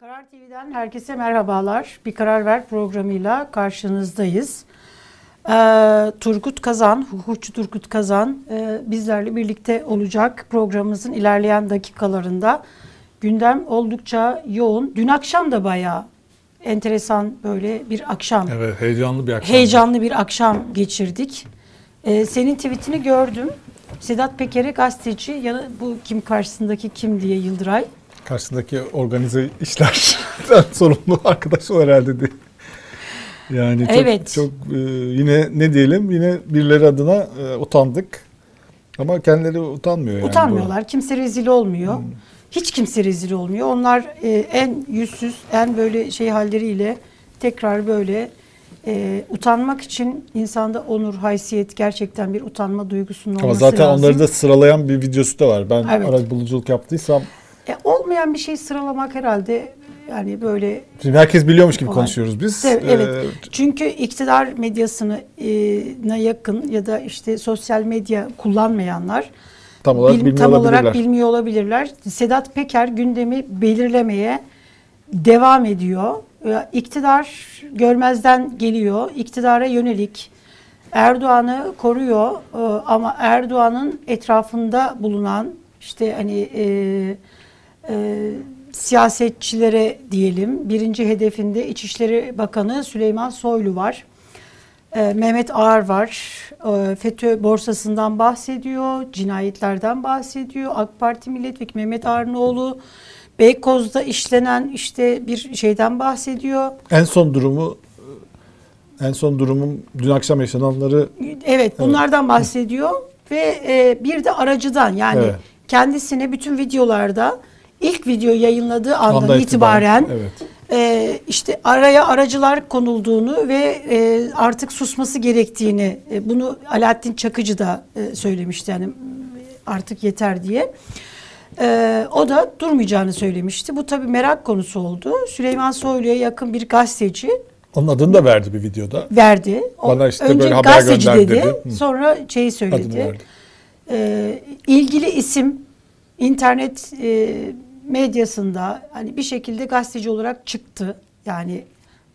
Karar TV'den herkese merhabalar. Bir Karar Ver programıyla karşınızdayız. Ee, Turgut Kazan, hukukçu Turgut Kazan e, bizlerle birlikte olacak programımızın ilerleyen dakikalarında. Gündem oldukça yoğun. Dün akşam da bayağı enteresan böyle bir akşam. Evet heyecanlı bir akşam. Heyecanlı bir akşam geçirdik. Ee, senin tweetini gördüm. Sedat Peker'e gazeteci, ya bu kim karşısındaki kim diye Yıldıray. Karşısındaki organize işler sorumlu arkadaş o herhalde diye. Yani çok, Evet. çok e, yine ne diyelim yine birileri adına e, utandık. Ama kendileri utanmıyor yani. bu. Utanmıyorlar. Kimse rezil olmuyor. Hmm. Hiç kimse rezil olmuyor. Onlar e, en yüzsüz, en böyle şey halleriyle tekrar böyle e, utanmak için insanda onur, haysiyet, gerçekten bir utanma duygusunun olması Ama zaten lazım. onları da sıralayan bir videosu da var. Ben Evet. arabuluculuk yaptıysam E, olmayan bir şey sıralamak herhalde yani böyle şimdi herkes biliyormuş gibi Kolay. konuşuyoruz biz. Evet, evet. Ee, Çünkü iktidar medyasına e, yakın ya da işte sosyal medya kullanmayanlar tam olarak Bilim- bilmiyor tam olabilirler. olarak bilmiyor olabilirler. Sedat Peker gündemi belirlemeye devam ediyor. İktidar görmezden geliyor. İktidara yönelik Erdoğan'ı koruyor Ee, ama Erdoğan'ın etrafında bulunan işte hani e, e, siyasetçilere diyelim birinci hedefinde İçişleri Bakanı Süleyman Soylu var. Ee, Mehmet Ağar var. Ee, FETÖ borsasından bahsediyor. Cinayetlerden bahsediyor. AK Parti milletvekili Mehmet Ağar'ın oğlu Beykoz'da işlenen işte bir şeyden bahsediyor. En son durumu en son durumum dün akşam yaşananları Evet bunlardan bahsediyor ve e, bir de aracıdan yani Evet. kendisine bütün videolarda ilk video yayınladığı andan Andan itibaren, itibaren, evet. e, işte araya aracılar konulduğunu ve e, artık susması gerektiğini e, bunu Alaaddin Çakıcı da e, söylemişti yani artık yeter diye. E, o da durmayacağını söylemişti. Bu tabii merak konusu oldu. Süleyman Soylu'ya yakın bir gazeteci onun adını da verdi bir videoda. verdi. O Bana işte önce böyle haber gazeteci gönder dedi. dedi. Hı. Sonra şeyi Adını söyledi. verdi. Ee, ilgili isim internet e, medyasında hani bir şekilde gazeteci olarak çıktı. Yani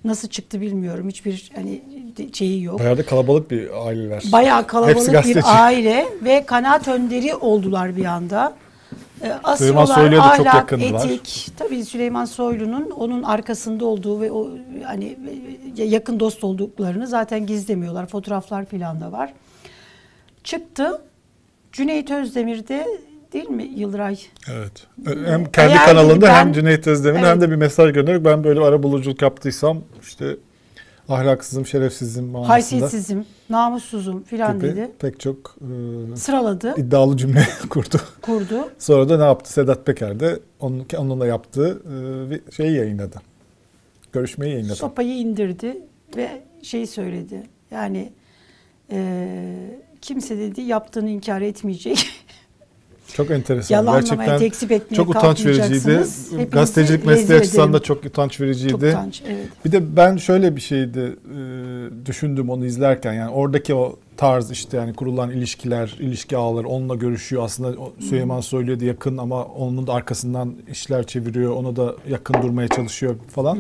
nasıl çıktı bilmiyorum. Hiçbir hani şeyi yok. Bayağı da kalabalık bir aileler. Bayağı kalabalık bir aile ve kanaat önderi oldular bir anda. Ee, Süleyman Soylu'ya da çok yakındılar. etik. Tabii Süleyman Soylu'nun onun arkasında olduğu ve o hani yakın dost olduklarını zaten gizlemiyorlar. Fotoğraflar filan da var. Çıktı. Cüneyt Özdemir de değil mi Yıldıray? Evet. Hem kendi Eğer kanalında ben- hem Cüneyt Özdemir'in Evet. hem de bir mesaj göndererek ben böyle arabuluculuk yaptıysam işte ahlaksızım, şerefsizim manasında Haysiyetsizim, namussuzum filan dedi. pek çok e, Sıraladı, iddialı cümle kurdu. kurdu. Sonra da ne yaptı? Sedat Peker de onun, onunla yaptığı e, bir şeyi yayınladı. Görüşmeyi yayınladı. Sopayı indirdi ve şeyi söyledi. Yani e, kimse dedi yaptığını inkar etmeyecek. Çok enteresan. Yalanlamaya, Gerçekten tekzip etmeye çok utanç vericiydi. Hepinizi Gazetecilik mesleği açısından da çok utanç vericiydi. Çok utanç, evet. Bir de ben şöyle bir şeydi e, düşündüm onu izlerken yani oradaki o tarz işte yani kurulan ilişkiler, ilişki ağları onunla görüşüyor. Aslında o Süleyman Soylu'ya da yakın ama onun da arkasından işler çeviriyor. Ona da yakın durmaya çalışıyor falan.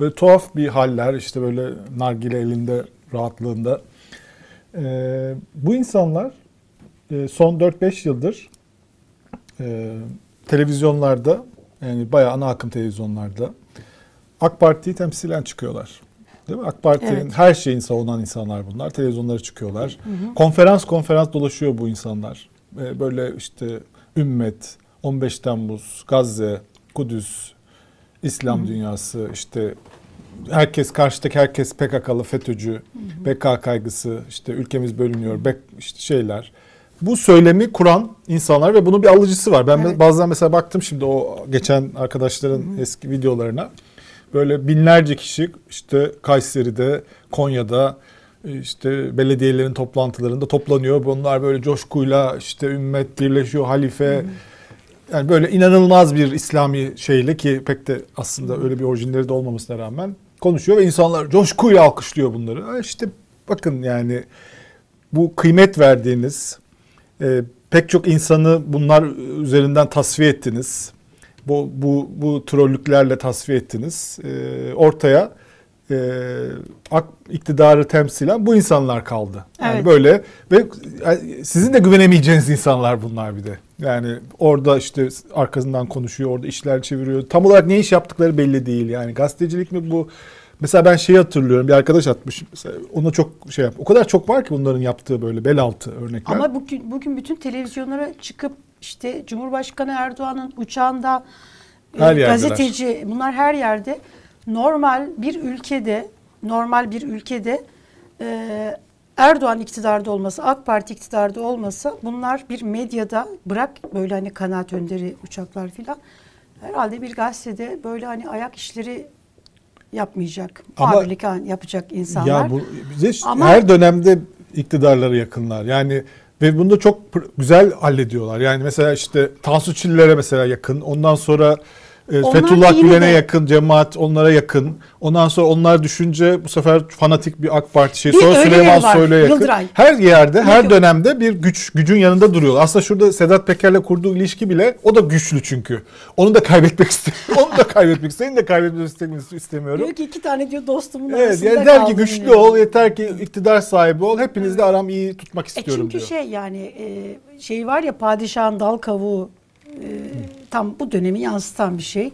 Böyle tuhaf bir haller işte böyle nargile elinde rahatlığında. E, bu insanlar e, son 4-5 yıldır e, televizyonlarda yani bayağı ana akım televizyonlarda AK Parti'yi temsilen çıkıyorlar. Değil mi? AK Parti'nin Evet. her şeyini savunan insanlar bunlar. Televizyonlara çıkıyorlar. Konferans konferans dolaşıyor bu insanlar. Ee, Böyle işte Ümmet, 15 Temmuz, Gazze, Kudüs, İslam dünyası işte herkes karşıdaki herkes PKK'lı FETÖ'cü, BK kaygısı, işte ülkemiz bölünüyor, bek işte şeyler. Bu söylemi kuran insanlar ve bunun bir alıcısı var. Ben Evet. bazen mesela baktım şimdi o geçen arkadaşların eski videolarına. Böyle binlerce kişi işte Kayseri'de, Konya'da işte belediyelerin toplantılarında toplanıyor. Bunlar böyle coşkuyla işte ümmet birleşiyor, halife. Yani böyle inanılmaz bir İslami şeyle ki pek de aslında öyle bir orijinleri de olmamasına rağmen konuşuyor ve insanlar coşkuyla alkışlıyor bunları. İşte bakın yani bu kıymet verdiğiniz e, pek çok insanı bunlar üzerinden tasfiye ettiniz. Bu bu bu trollüklerle tasfiye ettiniz. E, ortaya e, ak, iktidarı temsilen bu insanlar kaldı. Yani Evet. böyle ve yani sizin de güvenemeyeceğiniz insanlar bunlar bir de. Yani orada işte arkasından konuşuyor, orada işler çeviriyor. Tam olarak ne iş yaptıkları belli değil. Yani gazetecilik mi bu? Mesela ben şeyi hatırlıyorum. Bir arkadaş atmış. Mesela ona çok şey yap. O kadar çok var ki bunların yaptığı böyle bel altı örnekler. Ama bugün bugün bütün televizyonlara çıkıp işte Cumhurbaşkanı Erdoğan'ın uçağında e, Her yerdeler. gazeteci bunlar her yerde normal bir ülkede normal bir ülkede e, Erdoğan iktidarda olması, AK Parti iktidarda olmasa bunlar bir medyada bırak böyle hani kanaat önderi uçaklar filan herhalde bir gazetede böyle hani ayak işleri yapmayacak, Ama- muhabirlik yapacak insanlar. Ya bu bize Ama- her dönemde iktidarları yakınlar. Yani ve bunu da çok güzel hallediyorlar. Yani mesela işte Tansu Çiller'e mesela yakın. Ondan sonra Onlar Fethullah Gülen'e de- yakın, cemaat onlara yakın. Ondan sonra onlar düşünce bu sefer fanatik bir AK Parti şey. Bir Sonra Süleyman Soylu'ya yakın. Yıldıray. Her yerde, her Yok. dönemde bir güç gücün yanında duruyorlar. Aslında şurada Sedat Peker'le kurduğu ilişki bile o da güçlü çünkü. Onu da kaybetmek istemiyorum. Onu da kaybetmek istemiyorum. de kaybetmek istemi- istemiyorum. Diyor ki iki tane diyor dostumun Evet arasında yani der ki güçlü diyor. ol yeter ki iktidar sahibi ol. Hepinizle aram iyi tutmak E istiyorum çünkü diyor. şey yani e, şey var ya padişahın dal kavuğu e, tam bu dönemi yansıtan bir şey.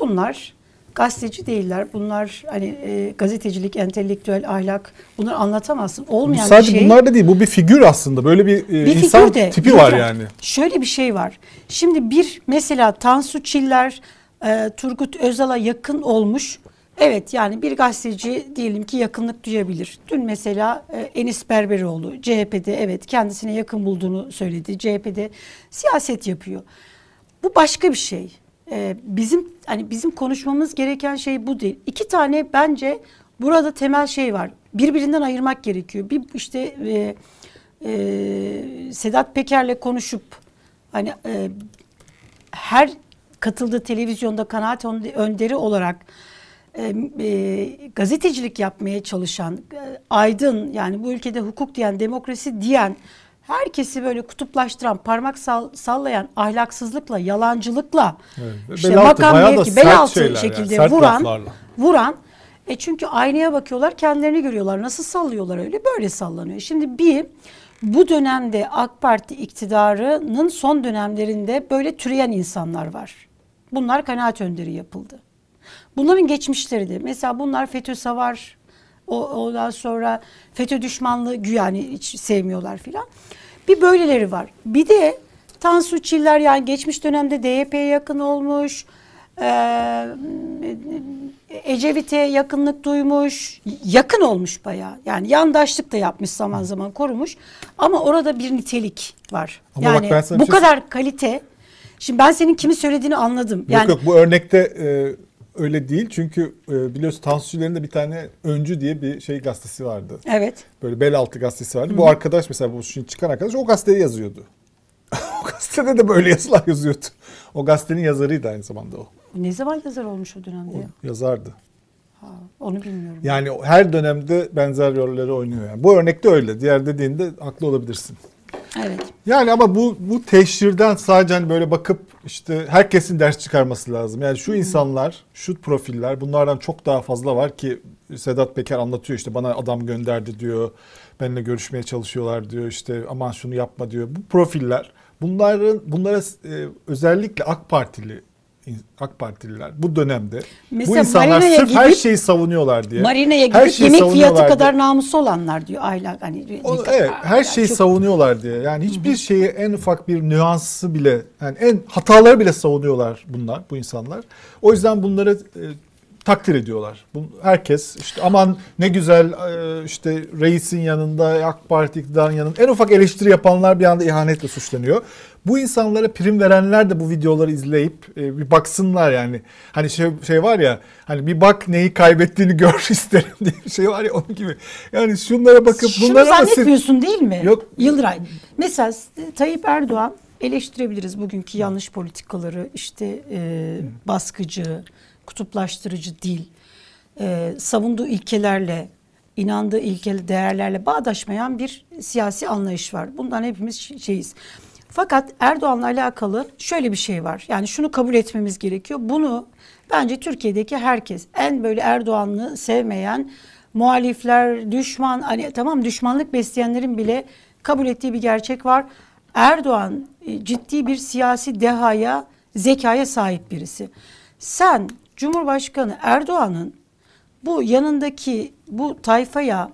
Bunlar gazeteci değiller. Bunlar hani e, gazetecilik, entelektüel ahlak bunları anlatamazsın. Olmayan sadece bir şey. bunlar da değil. Bu bir figür aslında. Böyle bir, e, bir insan de, tipi bir var yani. Şöyle bir şey var. Şimdi bir mesela Tansu Çiller, e, Turgut Özal'a yakın olmuş. Evet yani bir gazeteci diyelim ki yakınlık duyabilir. Dün mesela e, Enis Berberoğlu CHP'de evet kendisine yakın bulduğunu söyledi. CHP'de siyaset yapıyor. Bu başka bir şey. E, bizim hani bizim konuşmamız gereken şey bu değil. İki tane bence burada temel şey var. Birbirinden ayırmak gerekiyor. Bir işte e, e, Sedat Peker'le konuşup hani e, her katıldığı televizyonda kanaat önde- önderi olarak e, e, gazetecilik yapmaya çalışan, e, aydın yani bu ülkede hukuk diyen, demokrasi diyen, herkesi böyle kutuplaştıran, parmak sall- sallayan, ahlaksızlıkla, yalancılıkla, Evet, ve işte bel altı, makam mevki, sert bel altı şeyler yani, şekilde sert vuran, laflarla. vuran e çünkü aynaya bakıyorlar, kendilerini görüyorlar. Nasıl sallıyorlar öyle? Böyle sallanıyor. Şimdi bir bu dönemde AK Parti iktidarının son dönemlerinde böyle türeyen insanlar var. Bunlar kanaat önderi yapıldı. Bunların geçmişleri de mesela bunlar FETÖ savar o ondan sonra FETÖ düşmanlığı güya hani hiç sevmiyorlar filan. Bir böyleleri var. Bir de Tansu Çiller yani geçmiş dönemde DYP'ye yakın olmuş. Ecevit'e yakınlık duymuş, yakın olmuş bayağı. Yani yandaşlık da yapmış zaman zaman korumuş. Ama orada bir nitelik var. Ama bak yani sana bu şey kadar kalite. Şimdi ben senin kimi söylediğini anladım. Yani Yok yok bu örnekte e, öyle değil. Çünkü e, biliyorsun Tansu Çiller'in de bir tane Öncü diye bir şey gazetesi vardı. evet. Böyle bel altı gazetesi vardı. Bu arkadaş mesela bu şimdi çıkan arkadaş o gazetede yazıyordu. o gazetede de böyle yazılar yazıyordu. O gazetenin yazarıydı aynı zamanda o. Ne zaman yazar olmuş o dönemde? ya? Yazardı. Ha, onu bilmiyorum. Yani o- her dönemde benzer rolleri oynuyor yani. Bu örnekte öyle. Diğer dediğinde haklı olabilirsin. Evet. Yani ama bu bu teşhirden sadece hani böyle bakıp işte herkesin ders çıkarması lazım. Yani şu insanlar, şu profiller bunlardan çok daha fazla var ki Sedat Peker anlatıyor işte bana adam gönderdi diyor. Benimle görüşmeye çalışıyorlar diyor. işte aman şunu yapma diyor. Bu profiller bunların bunlara e, özellikle AK Partili AK Partililer bu dönemde bu Mesela insanlar Marina'ya sırf her gidip- şeyi savunuyorlar diye. Marina'ya her gidip şeyi yemek fiyatı diye. kadar namusu olanlar diyor ahlak hani. O- evet, her şeyi çok- savunuyorlar diye. Yani hiçbir şeyi en ufak bir nüansı bile, yani en hataları bile savunuyorlar bunlar, bu insanlar. O yüzden bunları e, takdir ediyorlar. Bu, herkes işte aman ne güzel e, işte reisin yanında, AK Parti iktidarın yanında en ufak eleştiri yapanlar bir anda ihanetle suçlanıyor. Bu insanlara prim verenler de bu videoları izleyip e, bir baksınlar yani. Hani şey, şey var ya hani bir bak neyi kaybettiğini gör isterim diye bir şey var ya onun gibi. Yani şunlara bakıp Şunu bunlara siz- zannetmiyorsun değil mi? Yok. Yıldıray. Mesela Tayyip Erdoğan eleştirebiliriz bugünkü yanlış politikaları işte e, baskıcı, kutuplaştırıcı dil, e, savunduğu ilkelerle, inandığı ilkel değerlerle bağdaşmayan bir siyasi anlayış var. Bundan hepimiz şeyiz. Fakat Erdoğan'la alakalı şöyle bir şey var. Yani şunu kabul etmemiz gerekiyor. Bunu bence Türkiye'deki herkes en böyle Erdoğan'ı sevmeyen muhalifler, düşman hani tamam düşmanlık besleyenlerin bile kabul ettiği bir gerçek var. Erdoğan e, ciddi bir siyasi dehaya, zekaya sahip birisi. Sen Cumhurbaşkanı Erdoğan'ın bu yanındaki bu tayfaya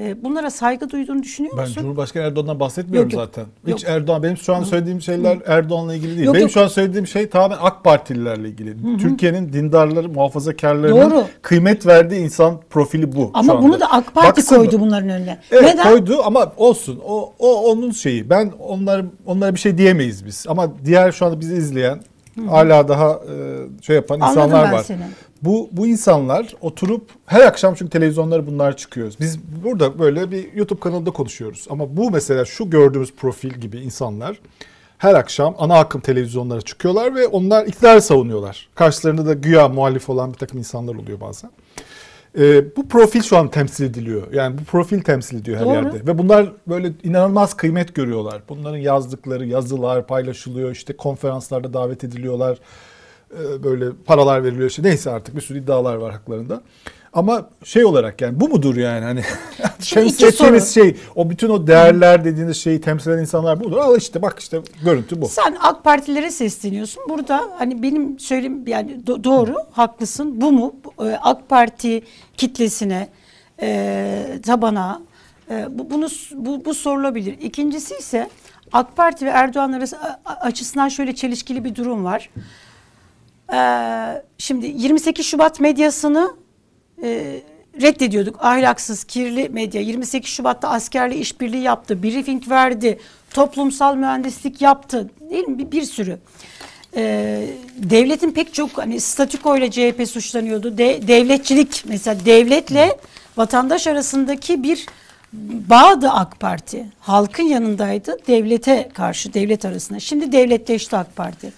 e, bunlara saygı duyduğunu düşünüyor Ben musun? Cumhurbaşkanı Erdoğan'dan bahsetmiyorum Yok, yok. zaten. Hiç Yok. Erdoğan benim şu an söylediğim şeyler Erdoğan'la ilgili değil. Yok, benim yok. şu an söylediğim şey tamamen AK Partililerle ilgili. Türkiye'nin dindarları, muhafazakarlarının Doğru. kıymet verdiği insan profili bu. Ama bunu da AK Parti Baksana- koydu bunların önüne. Evet Neden? koydu ama olsun. O, o onun şeyi. Ben onlar onlara bir şey diyemeyiz biz. Ama diğer şu anda bizi izleyen hala daha e, şey yapan Anladım insanlar ben var. seni. Bu bu insanlar oturup her akşam çünkü televizyonlara bunlar çıkıyoruz. Biz burada böyle bir YouTube kanalında konuşuyoruz. Ama bu mesela şu gördüğümüz profil gibi insanlar her akşam ana akım televizyonlara çıkıyorlar ve onlar iktidarı savunuyorlar. Karşılarında da güya muhalif olan bir takım insanlar oluyor bazen. Ee, bu profil şu an temsil ediliyor. Yani bu profil temsil ediyor her Doğru. yerde. Ve bunlar böyle inanılmaz kıymet görüyorlar. Bunların yazdıkları yazılar paylaşılıyor. İşte konferanslarda davet ediliyorlar. Ee, böyle paralar veriliyor. İşte neyse artık bir sürü iddialar var haklarında. Ama şey olarak yani bu mudur yani hani temsil ettiğimiz şey o bütün o değerler dediğiniz şeyi temsil eden insanlar budur. Al işte bak işte görüntü bu. Sen AK Partilere sesleniyorsun. Burada hani benim söyleyeyim yani do- doğru, haklısın. Bu mu? E, AK Parti kitlesine, e, tabana e, bu, bunu bu, bu sorulabilir. İkincisi ise AK Parti ve Erdoğan arası açısından şöyle çelişkili bir durum var. Ee, şimdi 28 Şubat medyasını e, reddediyorduk. Ahlaksız, kirli medya. 28 Şubat'ta askerle işbirliği yaptı, briefing verdi, toplumsal mühendislik yaptı. Değil mi? Bir, bir sürü. Ee, devletin pek çok hani statükoyla CHP suçlanıyordu. De- devletçilik mesela devletle vatandaş arasındaki bir bağdı AK Parti. Halkın yanındaydı devlete karşı devlet arasında. Şimdi devletleşti AK Parti.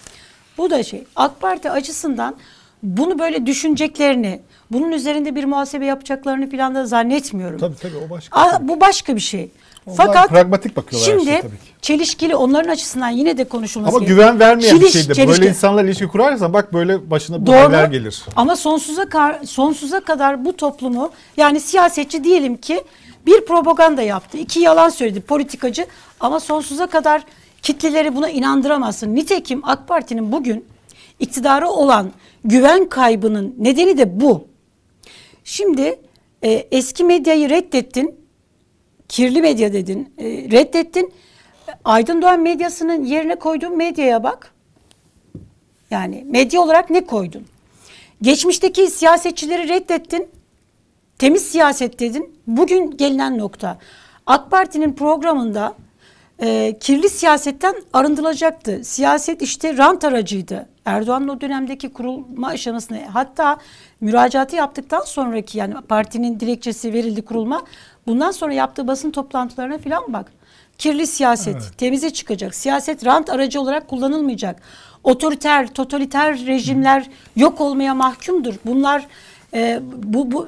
Bu da şey AK Parti açısından bunu böyle düşüneceklerini, bunun üzerinde bir muhasebe yapacaklarını falan da zannetmiyorum. Tabii tabii o başka. Aa, bu başka bir şey. Onlar Fakat pragmatik bakıyorlar şimdi şeye tabii ki. çelişkili onların açısından yine de konuşulması Ama gerekiyor. güven vermeyen bir Çeliş- şeydir. çelişki. Böyle insanlarla ilişki kurarsan bak böyle başına bu haller gelir. Ama sonsuza kar- sonsuza kadar bu toplumu yani siyasetçi diyelim ki bir propaganda yaptı. iki yalan söyledi politikacı ama sonsuza kadar kitleleri buna inandıramazsın. Nitekim AK Parti'nin bugün iktidarı olan güven kaybının nedeni de bu. Şimdi e, eski medyayı reddettin. Kirli medya dedin. e, reddettin. Aydın Doğan medyasının yerine koyduğun medyaya bak. Yani medya olarak ne koydun? Geçmişteki siyasetçileri reddettin. Temiz siyaset dedin. Bugün gelinen nokta. AK Parti'nin programında e, kirli siyasetten arındırılacaktı. Siyaset işte rant aracıydı. Erdoğan'ın o dönemdeki kurulma aşamasını hatta müracaatı yaptıktan sonraki yani partinin dilekçesi verildi kurulma. Bundan sonra yaptığı basın toplantılarına falan bak. Kirli siyaset, temize çıkacak. Siyaset rant aracı olarak kullanılmayacak. Otoriter, totaliter rejimler yok olmaya mahkumdur. Bunlar e, bu, bu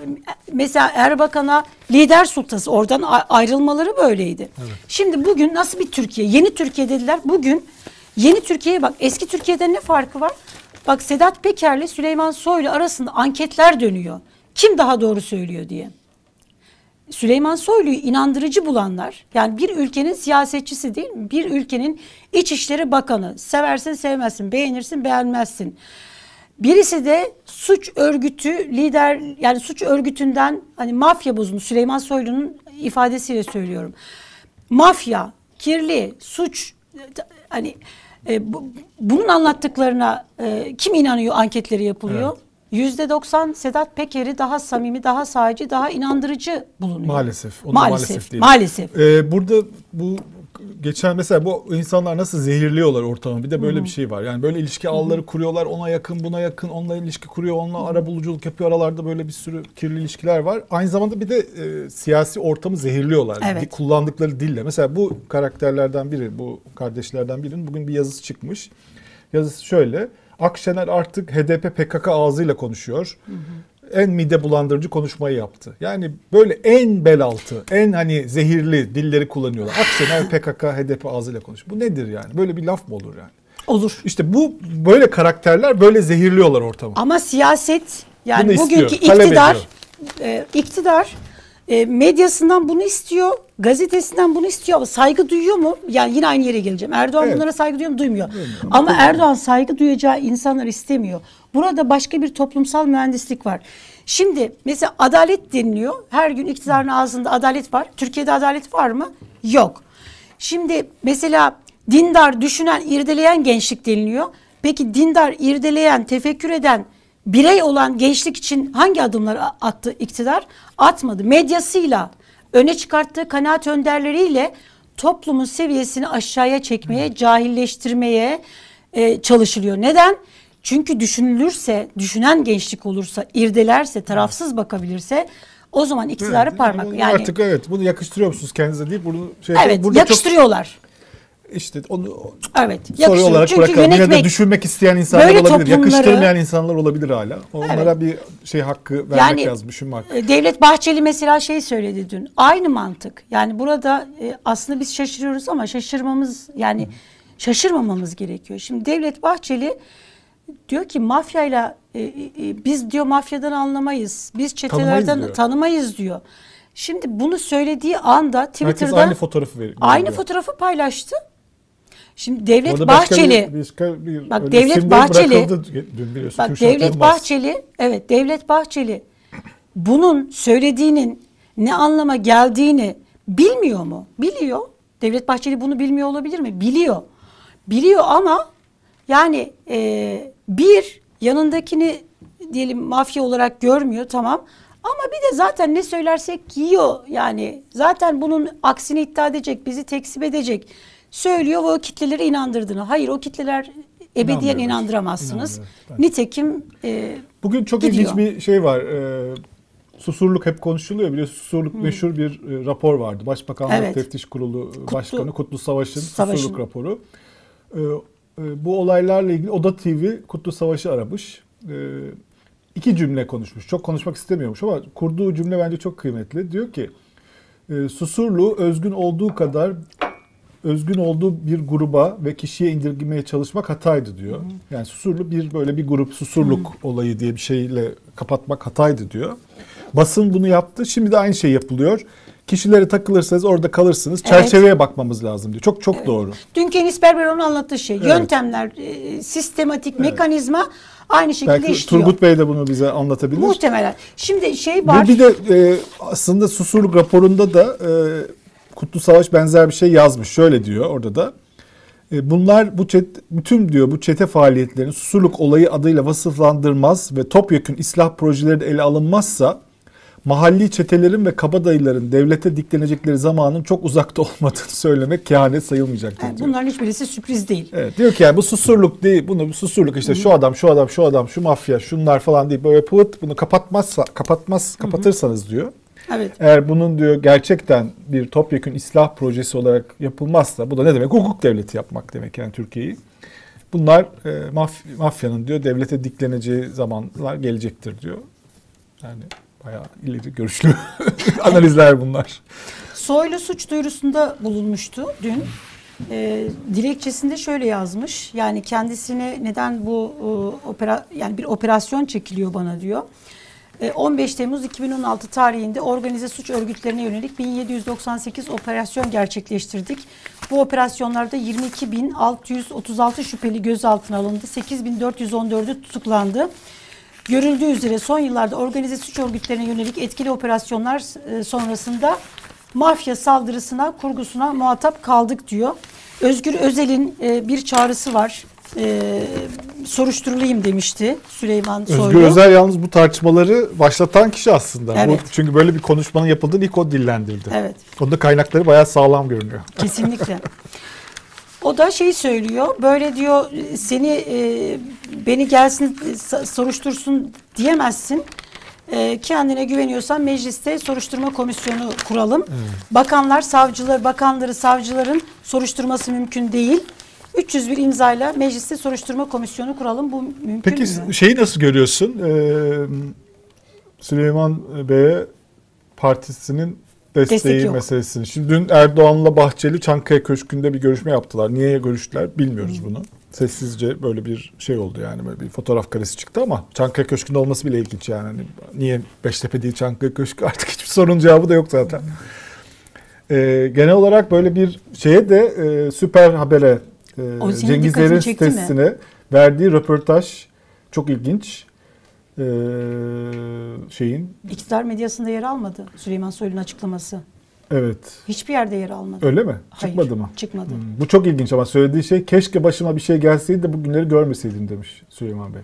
mesela Erbakan'a lider sultası oradan ayrılmaları böyleydi. Şimdi bugün nasıl bir Türkiye? Yeni Türkiye dediler. Bugün yeni Türkiye'ye bak. Eski Türkiye'den ne farkı var? Bak Sedat Peker'le Süleyman Soylu arasında anketler dönüyor. Kim daha doğru söylüyor diye. Süleyman Soylu'yu inandırıcı bulanlar, yani bir ülkenin siyasetçisi değil mi? Bir ülkenin İçişleri Bakanı. Seversin sevmezsin, beğenirsin beğenmezsin. Birisi de suç örgütü lider yani suç örgütünden hani mafya bozunu Süleyman Soylu'nun ifadesiyle söylüyorum. Mafya, kirli, suç hani e, bu- bunun anlattıklarına e, kim inanıyor anketleri yapılıyor? Yüzde 90 Sedat Peker'i daha samimi, daha sadece, daha inandırıcı bulunuyor. Maalesef. Onu Maalesef. maalesef. Maalesef. Ee, burada bu geçen mesela bu insanlar nasıl zehirliyorlar ortamı. Bir de böyle bir şey var. Yani böyle ilişki ağları kuruyorlar. Ona yakın, buna yakın. Onunla ilişki kuruyor. Onunla ara buluculuk yapıyor. Aralarda böyle bir sürü kirli ilişkiler var. Aynı zamanda bir de e, siyasi ortamı zehirliyorlar. Evet. Kullandıkları dille. Mesela bu karakterlerden biri, bu kardeşlerden birinin bugün bir yazısı çıkmış. Yazısı şöyle. Akşener artık HDP PKK ağzıyla konuşuyor. En mide bulandırıcı konuşmayı yaptı. Yani böyle en bel altı, en hani zehirli dilleri kullanıyorlar. Akşener PKK, HDP ağzıyla konuş. Bu nedir yani? Böyle bir laf mı olur yani? Olur. İşte bu böyle karakterler böyle zehirliyorlar ortamı. Ama siyaset yani Bunu istiyor, bugünkü talep iktidar e, iktidar e, medyasından bunu istiyor, gazetesinden bunu istiyor ama saygı duyuyor mu? Yani yine aynı yere geleceğim. Erdoğan Evet. bunlara saygı duyuyor mu? Duymuyor. Ama Erdoğan saygı duyacağı insanlar istemiyor. Burada başka bir toplumsal mühendislik var. Şimdi mesela adalet deniliyor. Her gün iktidarın ağzında adalet var. Türkiye'de adalet var mı? Yok. Şimdi mesela dindar, düşünen, irdeleyen gençlik deniliyor. Peki dindar, irdeleyen, tefekkür eden birey olan gençlik için hangi adımlar attı iktidar? Atmadı. Medyasıyla, öne çıkarttığı kanaat önderleriyle toplumun seviyesini aşağıya çekmeye, cahilleştirmeye e, çalışılıyor. Neden? Çünkü düşünülürse, düşünen gençlik olursa, irdelerse, tarafsız bakabilirse o zaman iktidarı Evet, parmak. bunu Yani artık evet bunu yakıştırıyor musunuz kendinize değil bunu şey evet burada çok yakıştırıyorlar. işte onu Evet. soru olarak Çünkü bırakalım. Yine de yönetmek düşünmek isteyen insanlar Böyle olabilir. toplumları- Yakıştırmayan insanlar olabilir hala. Onlara bir şey hakkı vermek Yani- lazım, düşünme hakkı. E, Devlet Bahçeli mesela şey söyledi dün. Aynı mantık. Yani burada e, aslında biz şaşırıyoruz ama şaşırmamız yani şaşırmamamız gerekiyor. Şimdi Devlet Bahçeli diyor ki mafyayla e, e, e, biz diyor mafyadan anlamayız. Biz çetelerden diyor. tanımayız diyor. Şimdi bunu söylediği anda Herkes Twitter'da aynı fotoğrafı veriyor. aynı fotoğrafı paylaştı. Şimdi Devlet Orada başka Bahçeli bir, başka bir Bak öyle Devlet Bahçeli- bırakıldı dün biliyorsun. Bak Kürşat Devlet Yılmaz. Bahçeli, evet Devlet Bahçeli bunun söylediğinin ne anlama geldiğini bilmiyor mu? Biliyor. Devlet Bahçeli bunu bilmiyor olabilir mi? Biliyor. Biliyor ama yani e, bir yanındakini diyelim mafya olarak görmüyor tamam. Ama bir de zaten ne söylersek yiyor yani. Zaten bunun aksini iddia edecek, bizi tekzip edecek. Söylüyor ve o kitleleri inandırdığını. Hayır o kitleler ebediyen inandıramazsınız. Nitekim e, Bugün çok Gidiyor. ilginç bir şey var. Ee, susurluk hep konuşuluyor. Biliyorsun susurluk meşhur bir e, rapor vardı. Başbakanlık Evet. Teftiş Kurulu e, Kutlu- Başkanı Kutlu Savaş'ın Savaş'ın. susurluk raporu. E, bu olaylarla ilgili Oda TV Kutlu Savaş'ı aramış. Ee, iki cümle konuşmuş. Çok konuşmak istemiyormuş ama kurduğu cümle bence çok kıymetli. Diyor ki e, Susurluğu özgün olduğu kadar özgün olduğu bir gruba ve kişiye indirgemeye çalışmak hataydı diyor. Yani Susurlu bir böyle bir grup Susurluk olayı diye bir şeyle kapatmak hataydı diyor. Basın bunu yaptı. Şimdi de aynı şey yapılıyor. Kişilere takılırsanız orada kalırsınız. Evet. Çerçeveye bakmamız lazım diyor. Çok çok doğru. dünkü Enis Berberoğlu'nun anlattığı şey. Evet. Yöntemler, e, sistematik, mekanizma aynı şekilde Belki işliyor. Turgut Bey de bunu bize anlatabilir. Muhtemelen. Şimdi şey var. Ve bir de e, aslında Susurluk raporunda da e, Kutlu Savaş benzer bir şey yazmış. Şöyle diyor orada da. E, bunlar bu çet, bütün diyor bu çete faaliyetlerini Susurluk olayı adıyla vasıflandırmaz ve topyekün islah projeleri de ele alınmazsa mahalli çetelerin ve kabadayıların devlete diklenecekleri zamanın çok uzakta olmadığını söylemek kehanet sayılmayacaktır Yani diyor. bunların hiçbirisi sürpriz değil. Evet, diyor ki yani bu susurluk değil, bunu bu susurluk işte şu adam, şu adam, şu adam, şu mafya, şunlar falan değil böyle pıt bunu kapatmazsa, kapatmaz, kapatırsanız diyor. Evet. Eğer bunun diyor gerçekten bir topyekün islah projesi olarak yapılmazsa bu da ne demek? Hukuk devleti yapmak demek yani Türkiye'yi. Bunlar e, maf- mafyanın diyor devlete dikleneceği zamanlar gelecektir diyor. Yani bayağı ileri görüşlü analizler bunlar. Soylu suç duyurusunda bulunmuştu dün. E, dilekçesinde şöyle yazmış. Yani kendisine neden bu e, opera yani bir operasyon çekiliyor bana diyor. E, 15 Temmuz 2016 tarihinde organize suç örgütlerine yönelik 1798 operasyon gerçekleştirdik. Bu operasyonlarda 22.636 şüpheli gözaltına alındı. 8.414'ü tutuklandı. Görüldüğü üzere son yıllarda organize suç örgütlerine yönelik etkili operasyonlar e, sonrasında mafya saldırısına, kurgusuna muhatap kaldık diyor. Özgür Özel'in e, bir çağrısı var. E, soruşturulayım demişti Süleyman Soylu. Özgür Özel yalnız bu tartışmaları başlatan kişi aslında. Evet. Bu, çünkü böyle bir konuşmanın yapıldığını ilk o dillendirdi. Evet. Onun da kaynakları bayağı sağlam görünüyor. Kesinlikle. O da şey söylüyor. Böyle diyor seni e, beni gelsin soruştursun diyemezsin. E, kendine güveniyorsan mecliste soruşturma komisyonu kuralım. Bakanlar, savcılar, bakanları, savcıların soruşturması mümkün değil. 301 imzayla mecliste soruşturma komisyonu kuralım. Bu mümkün Peki mü? şeyi nasıl görüyorsun? Ee, Süleyman Bey'e partisinin desteği Destek meselesini. Şimdi dün Erdoğan'la Bahçeli Çankaya Köşkü'nde bir görüşme yaptılar. Niye görüştüler bilmiyoruz bunu. Sessizce böyle bir şey oldu yani böyle bir fotoğraf karesi çıktı ama Çankaya Köşkü'nde olması bile ilginç yani. Hani niye Beştepe değil Çankaya Köşkü artık hiçbir sorun cevabı da yok zaten. Ee, genel olarak böyle bir şeye de e, süper habere e, mi? sitesine verdiği röportaj çok ilginç. Ee, şeyin İktidar medyasında yer almadı Süleyman Soylu'nun açıklaması. evet Hiçbir yerde yer almadı. öyle mi? Hayır, Çıkmadı mı? Çıkmadı. Hmm, Bu çok ilginç ama söylediği şey keşke başıma bir şey gelseydi de bu günleri görmeseydim demiş Süleyman Bey.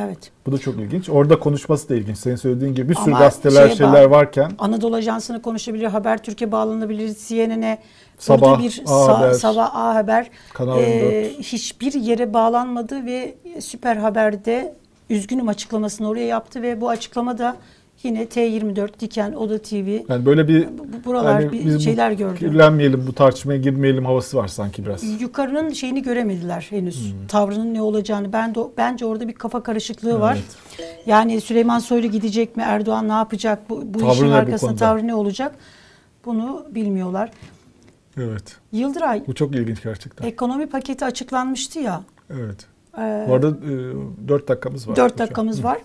Evet. Bu da çok ilginç. Orada konuşması da ilginç. Senin söylediğin gibi bir sürü Ama gazeteler şeye şeyler varken Anadolu Ajansı'na konuşabilir, Habertürk'e bağlanabilir, CNN'e, Sabah, bir A sa- Haber, sabah A Haber Kanal e, 24. hiçbir yere bağlanmadı ve Süper Haber'de üzgünüm açıklamasını oraya yaptı ve bu açıklama da yine T24, Diken, Oda TV yani böyle bir bu- bu- buralar hani bir bu şeyler gördü. kirlenmeyelim bu tartışmaya girmeyelim havası var sanki biraz. Yukarının şeyini göremediler henüz. Hmm. Tavrının ne olacağını. Ben de bence orada bir kafa karışıklığı var. Yani Süleyman Soylu gidecek mi? Erdoğan ne yapacak? Bu, bu Tavrı işin bu arkasında konuda? tavrı ne olacak? Bunu bilmiyorlar. Evet. Yıldıray Bu çok ilginç gerçekten. ekonomi paketi açıklanmıştı ya. Evet. Ee, Bu arada 4 dakikamız var. 4 dakikamız var.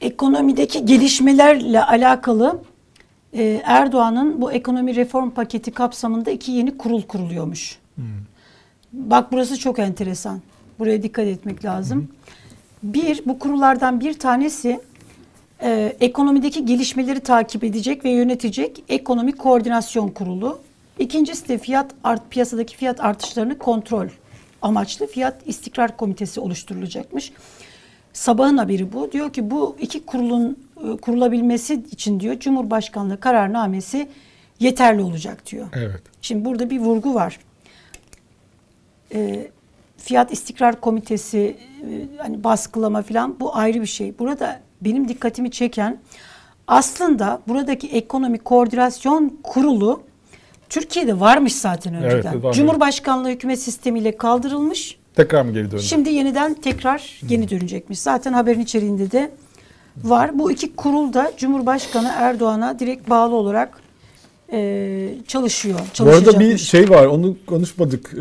Ekonomideki gelişmelerle alakalı e, Erdoğan'ın bu ekonomi reform paketi kapsamında iki yeni kurul kuruluyormuş. Bak burası çok enteresan. Buraya dikkat etmek lazım. Bir, bu kurullardan bir tanesi e, ekonomideki gelişmeleri takip edecek ve yönetecek ekonomik koordinasyon kurulu. İkincisi de fiyat art piyasadaki fiyat artışlarını kontrol amaçlı fiyat istikrar komitesi oluşturulacakmış. Sabahın haberi bu. Diyor ki bu iki kurulun e, kurulabilmesi için diyor Cumhurbaşkanlığı kararnamesi yeterli olacak diyor. Evet. Şimdi burada bir vurgu var. Ee, Fiyat İstikrar Komitesi e, hani baskılama falan bu ayrı bir şey. Burada benim dikkatimi çeken aslında buradaki ekonomik koordinasyon kurulu Türkiye'de varmış zaten Evet, önceden. var. Cumhurbaşkanlığı hükümet sistemiyle kaldırılmış. Tekrar mı geri döndü? Şimdi yeniden tekrar yeni dönecekmiş. Zaten haberin içeriğinde de var. Bu iki kurul da Cumhurbaşkanı Erdoğan'a direkt bağlı olarak e, çalışıyor. Bu arada bir şey var onu konuşmadık. Ee,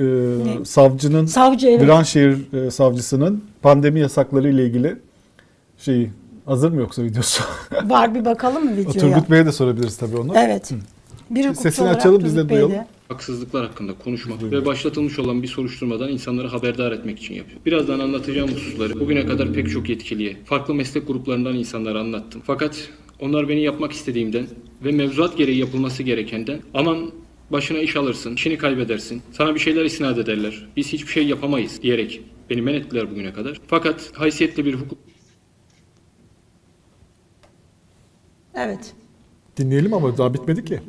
Ne? savcının Savcı evet. Viranşehir e, savcısının pandemi yasakları ile ilgili şeyi hazır mı yoksa videosu? Var bir bakalım mı O videoya? Turgut Bey'e de sorabiliriz tabii onu. Evet. Bir hukukçu Sesini olarak açalım, biz de Turgut Bey duyalım. haksızlıklar hakkında konuşmak ve başlatılmış olan bir soruşturmadan insanları haberdar etmek için yapıyor. Birazdan anlatacağım hususları bugüne kadar pek çok yetkiliye, farklı meslek gruplarından insanlara anlattım. Fakat onlar beni yapmak istediğimden ve mevzuat gereği yapılması gerekenden aman başına iş alırsın, işini kaybedersin, sana bir şeyler isnat ederler, biz hiçbir şey yapamayız diyerek beni men ettiler bugüne kadar. Fakat haysiyetli bir hukuk Evet. Dinleyelim ama daha bitmedi ki.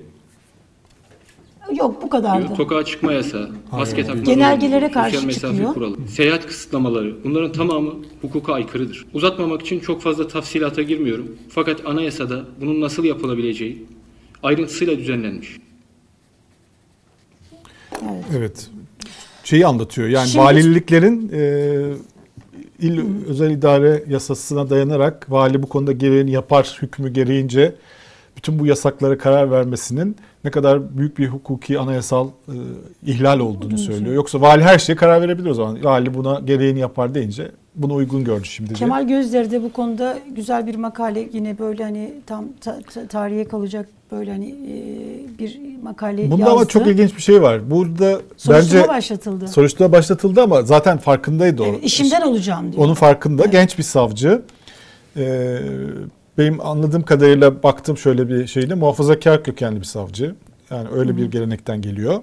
Yok bu kadardı. Sokağa çıkma yasağı, maske takma Genelgelere zorunluluğu, karşı sosyal mesafe çıkıyor. kuralı, seyahat kısıtlamaları bunların tamamı hukuka aykırıdır. Uzatmamak için çok fazla tafsilata girmiyorum. Fakat anayasada bunun nasıl yapılabileceği ayrıntısıyla düzenlenmiş. Evet. Evet. Şeyi anlatıyor. Yani Şimdi- valiliklerin e, il özel idare yasasına dayanarak vali bu konuda gereğini yapar hükmü gereğince bütün bu yasaklara karar vermesinin ne kadar büyük bir hukuki anayasal e, ihlal olduğunu söylüyor. Yoksa vali her şeye karar verebilir o zaman. Vali buna gereğini yapar deyince bunu uygun gördü şimdi. Kemal Gözleri de bu konuda güzel bir makale yine böyle hani tam ta- ta- tarihe kalacak böyle hani e, bir makale Bunda yazdı. ama çok ilginç bir şey var. Burada Soruşturma bence başlatıldı. soruşturma başlatıldı ama zaten farkındaydı o. Evet, işimden olacağım diyor. Onun farkında genç bir savcı. Ee, benim anladığım kadarıyla baktım şöyle bir şeyle muhafazakar kökenli bir savcı. Yani öyle bir gelenekten geliyor.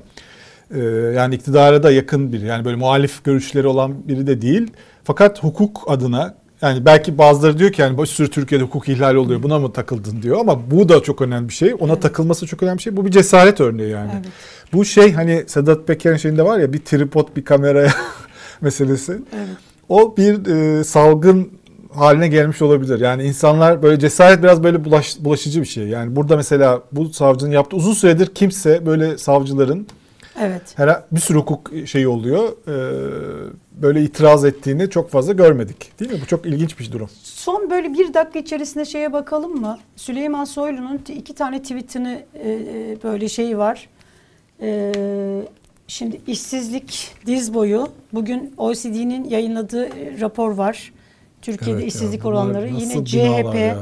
Ee, yani iktidara da yakın biri. Yani böyle muhalif görüşleri olan biri de değil. Fakat hukuk adına yani belki bazıları diyor ki yani bir sürü Türkiye'de hukuk ihlali oluyor buna mı takıldın diyor ama bu da çok önemli bir şey. Ona takılması çok önemli bir şey. Bu bir cesaret örneği yani. Evet. Bu şey hani Sedat Peker'in şeyinde var ya bir tripod bir kameraya meselesi. Evet. O bir e, salgın haline gelmiş olabilir. Yani insanlar böyle cesaret biraz böyle bulaş, bulaşıcı bir şey. Yani burada mesela bu savcının yaptığı uzun süredir kimse böyle savcıların Evet. Her bir sürü hukuk şeyi oluyor. Ee, böyle itiraz ettiğini çok fazla görmedik. Değil mi? Bu çok ilginç bir durum. Son böyle bir dakika içerisinde şeye bakalım mı? Süleyman Soylu'nun iki tane tweetini e, e, böyle şeyi var. E, şimdi işsizlik diz boyu. Bugün OECD'nin yayınladığı e, rapor var. Türkiye'de Evet ya, işsizlik bunlar oranları. Yine CHP. ya?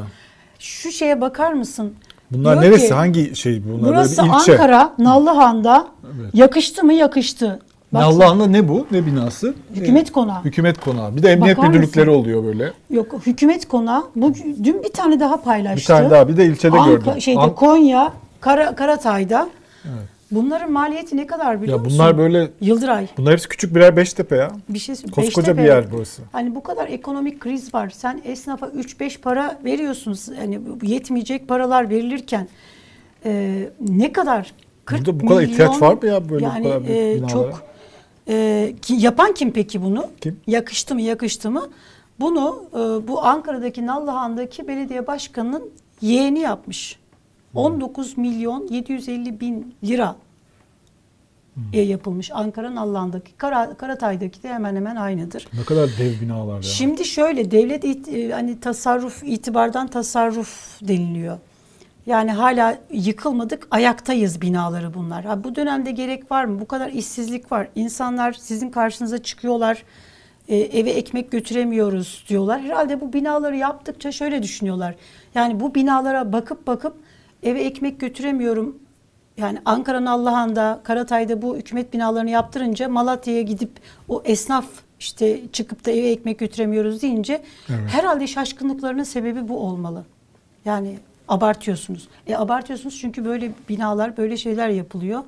Şu şeye bakar mısın? Bunlar Diyor neresi? ki, Hangi şey bunlar? Burası Böyle bir ilçe. Ankara, Nallıhan'da. Evet. Yakıştı mı? Yakıştı. Bak- Nallıhan'da ne bu? Ne binası? Hükümet konağı. Hükümet konağı. Bir de emniyet Bakar müdürlükleri mısın? oluyor böyle. Yok hükümet konağı. Bu, dün bir tane daha paylaştı. Bir tane daha bir de ilçede Anka- gördüm. Şeyde An- Konya, Kara, Karatay'da. Bunların maliyeti ne kadar biliyor ya musun? bunlar böyle Yıldıray. bunlar hepsi küçük birer Beştepe ya. Bir şey Koskoca Beştepe. bir yer burası. Hani bu kadar ekonomik kriz var. Sen esnafa 3-5 para veriyorsunuz. Hani bu yetmeyecek paralar verilirken e, ne kadar 40 Burada bu kadar milyon, ihtiyaç var mı ya böyle bu yani, kadar büyük e, çok e, ki, yapan kim peki bunu? Kim? Yakıştı mı yakıştı mı? Bunu e, bu Ankara'daki Nallıhan'daki belediye başkanının yeğeni yapmış. Hmm. 19 milyon 750 bin lira Hmm. Yapılmış. Ankara Nallıhan'daki Kara, Karatay'daki de hemen hemen aynıdır. Ne kadar dev binalar ya. Şimdi şöyle devlet it- e, hani tasarruf itibardan tasarruf deniliyor. Yani hala yıkılmadık, ayaktayız binaları bunlar. Ha, bu dönemde gerek var mı? Bu kadar işsizlik var. İnsanlar sizin karşınıza çıkıyorlar. e, eve ekmek götüremiyoruz diyorlar. Herhalde bu binaları yaptıkça şöyle düşünüyorlar. Yani bu binalara bakıp bakıp eve ekmek götüremiyorum. Yani Ankara'nın Allahan'da, Karatay'da bu hükümet binalarını yaptırınca Malatya'ya gidip o esnaf işte çıkıp da eve ekmek götüremiyoruz deyince Evet. herhalde şaşkınlıklarının sebebi bu olmalı. Yani abartıyorsunuz. E abartıyorsunuz çünkü böyle binalar, böyle şeyler yapılıyor.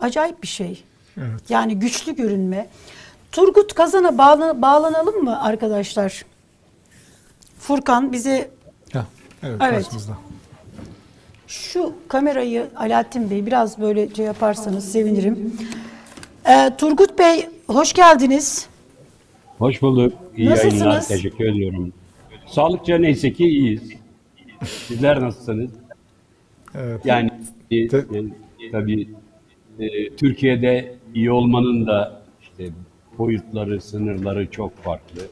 Acayip bir şey. Evet. Yani güçlü görünme. Turgut Kazan'a bağla- bağlanalım mı arkadaşlar? Furkan bize Heh, evet, Evet. karşımızda. Şu kamerayı Alaaddin Bey biraz böyle şey yaparsanız sevinirim. Ee, Turgut Bey hoş geldiniz. Hoş bulduk. İyi Nasılsınız? yayınlar. Teşekkür ediyorum. Sağlıkça neyse ki iyiyiz. Sizler nasılsınız? Evet. Yani e, Te- e, tabii e, Türkiye'de iyi olmanın da işte boyutları, sınırları çok farklı.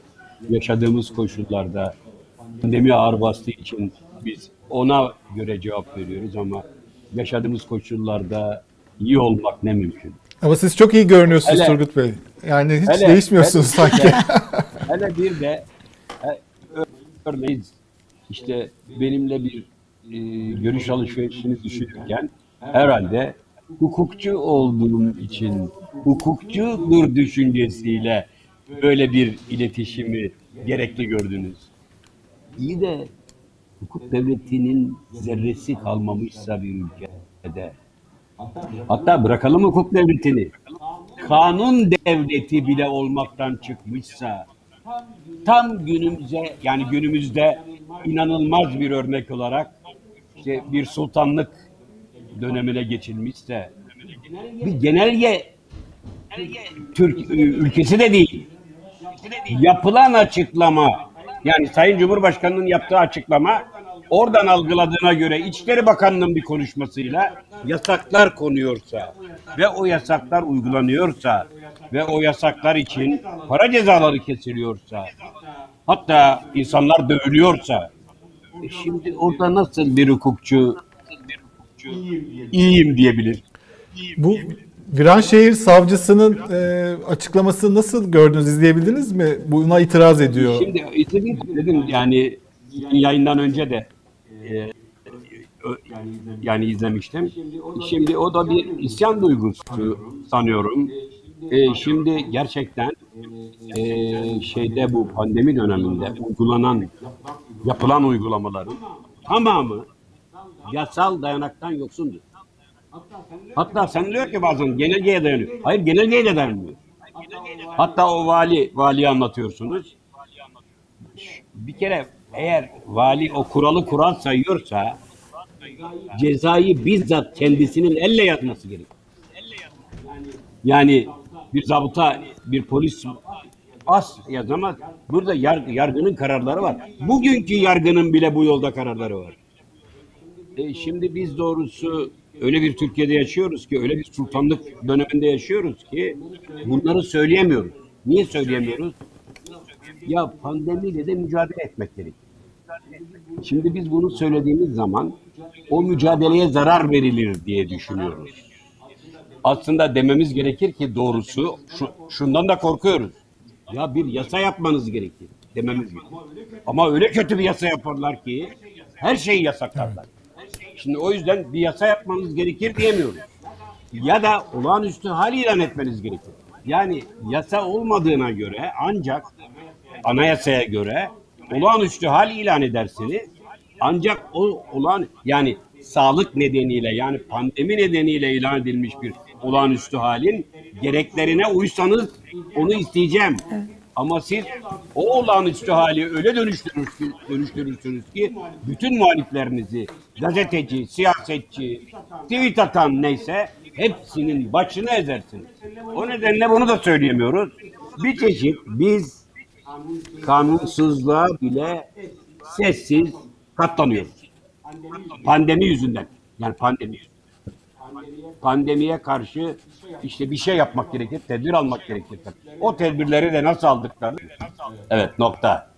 Yaşadığımız koşullarda pandemi ağır bastığı için biz ona göre cevap veriyoruz ama yaşadığımız koşullarda iyi olmak ne mümkün. Ama siz çok iyi görünüyorsunuz Hele- Turgut Bey. Yani hiç Hele- değişmiyorsunuz hele- sanki. Hele bir de e, örneğin işte benimle bir e, görüş alışverişini düşünürken herhalde hukukçu olduğum için hukukçudur düşüncesiyle böyle bir iletişimi gerekli gördünüz. İyi de hukuk devletinin zerresi kalmamışsa bir ülkede hatta bırakalım hukuk devletini kanun devleti bile olmaktan çıkmışsa tam günümüze yani günümüzde inanılmaz bir örnek olarak işte bir sultanlık dönemine geçilmişse bir genelge Türk ülkesi de değil. Yapılan açıklama yani Sayın Cumhurbaşkanı'nın yaptığı açıklama oradan algıladığına göre İçişleri Bakanlığı'nın bir konuşmasıyla yasaklar konuyorsa ve o yasaklar uygulanıyorsa ve o yasaklar için para cezaları kesiliyorsa hatta insanlar dövülüyorsa e şimdi orada nasıl bir hukukçu iyiyim diyebilir? Bu Viranşehir savcısının e, açıklamasını nasıl gördünüz, izleyebildiniz mi? Buna itiraz ediyor. Şimdi izledim, dedim yani yayından önce de e, yani izlemiştim. Şimdi o da bir isyan duygusu sanıyorum. E, şimdi gerçekten e, şeyde bu pandemi döneminde uygulanan yapılan uygulamaların tamamı yasal dayanaktan yoksundur. Hatta sanılıyor ki bazen genelgeye dayanıyor. Hayır genelgeye de dayanmıyor. Hatta o vali, valiyi anlatıyorsunuz. Bir kere eğer vali o kuralı kural sayıyorsa cezayı bizzat kendisinin elle yazması gerekir. Yani bir zabıta, bir polis az yazamaz. Burada yargı, yargının kararları var. Bugünkü yargının bile bu yolda kararları var. E, şimdi biz doğrusu öyle bir Türkiye'de yaşıyoruz ki, öyle bir sultanlık döneminde yaşıyoruz ki bunları söyleyemiyoruz. Niye söyleyemiyoruz? Ya pandemiyle de mücadele etmek gerekir. Şimdi biz bunu söylediğimiz zaman o mücadeleye zarar verilir diye düşünüyoruz. Aslında dememiz gerekir ki doğrusu şu, şundan da korkuyoruz. Ya bir yasa yapmanız gerekir dememiz gerekir. Ama öyle kötü bir yasa yaparlar ki her şeyi yasaklarlar. Şimdi o yüzden bir yasa yapmanız gerekir diyemiyoruz. Ya da olağanüstü hal ilan etmeniz gerekir. Yani yasa olmadığına göre ancak anayasaya göre olağanüstü hal ilan edersiniz. Ancak o olan yani sağlık nedeniyle yani pandemi nedeniyle ilan edilmiş bir olağanüstü halin gereklerine uysanız onu isteyeceğim. Ama siz o olağanüstü hali öyle dönüştürür, dönüştürürsünüz ki bütün muhaliflerinizi gazeteci, siyasetçi, tweet atan neyse hepsinin başını ezersiniz. O nedenle bunu da söyleyemiyoruz. Bir çeşit biz kanunsuzluğa bile sessiz katlanıyoruz. Pandemi yüzünden. Yani pandemi. Pandemiye karşı işte bir şey yapmak gerekir, tedbir almak gerekir. O tedbirleri de nasıl aldıklarını. Evet nokta.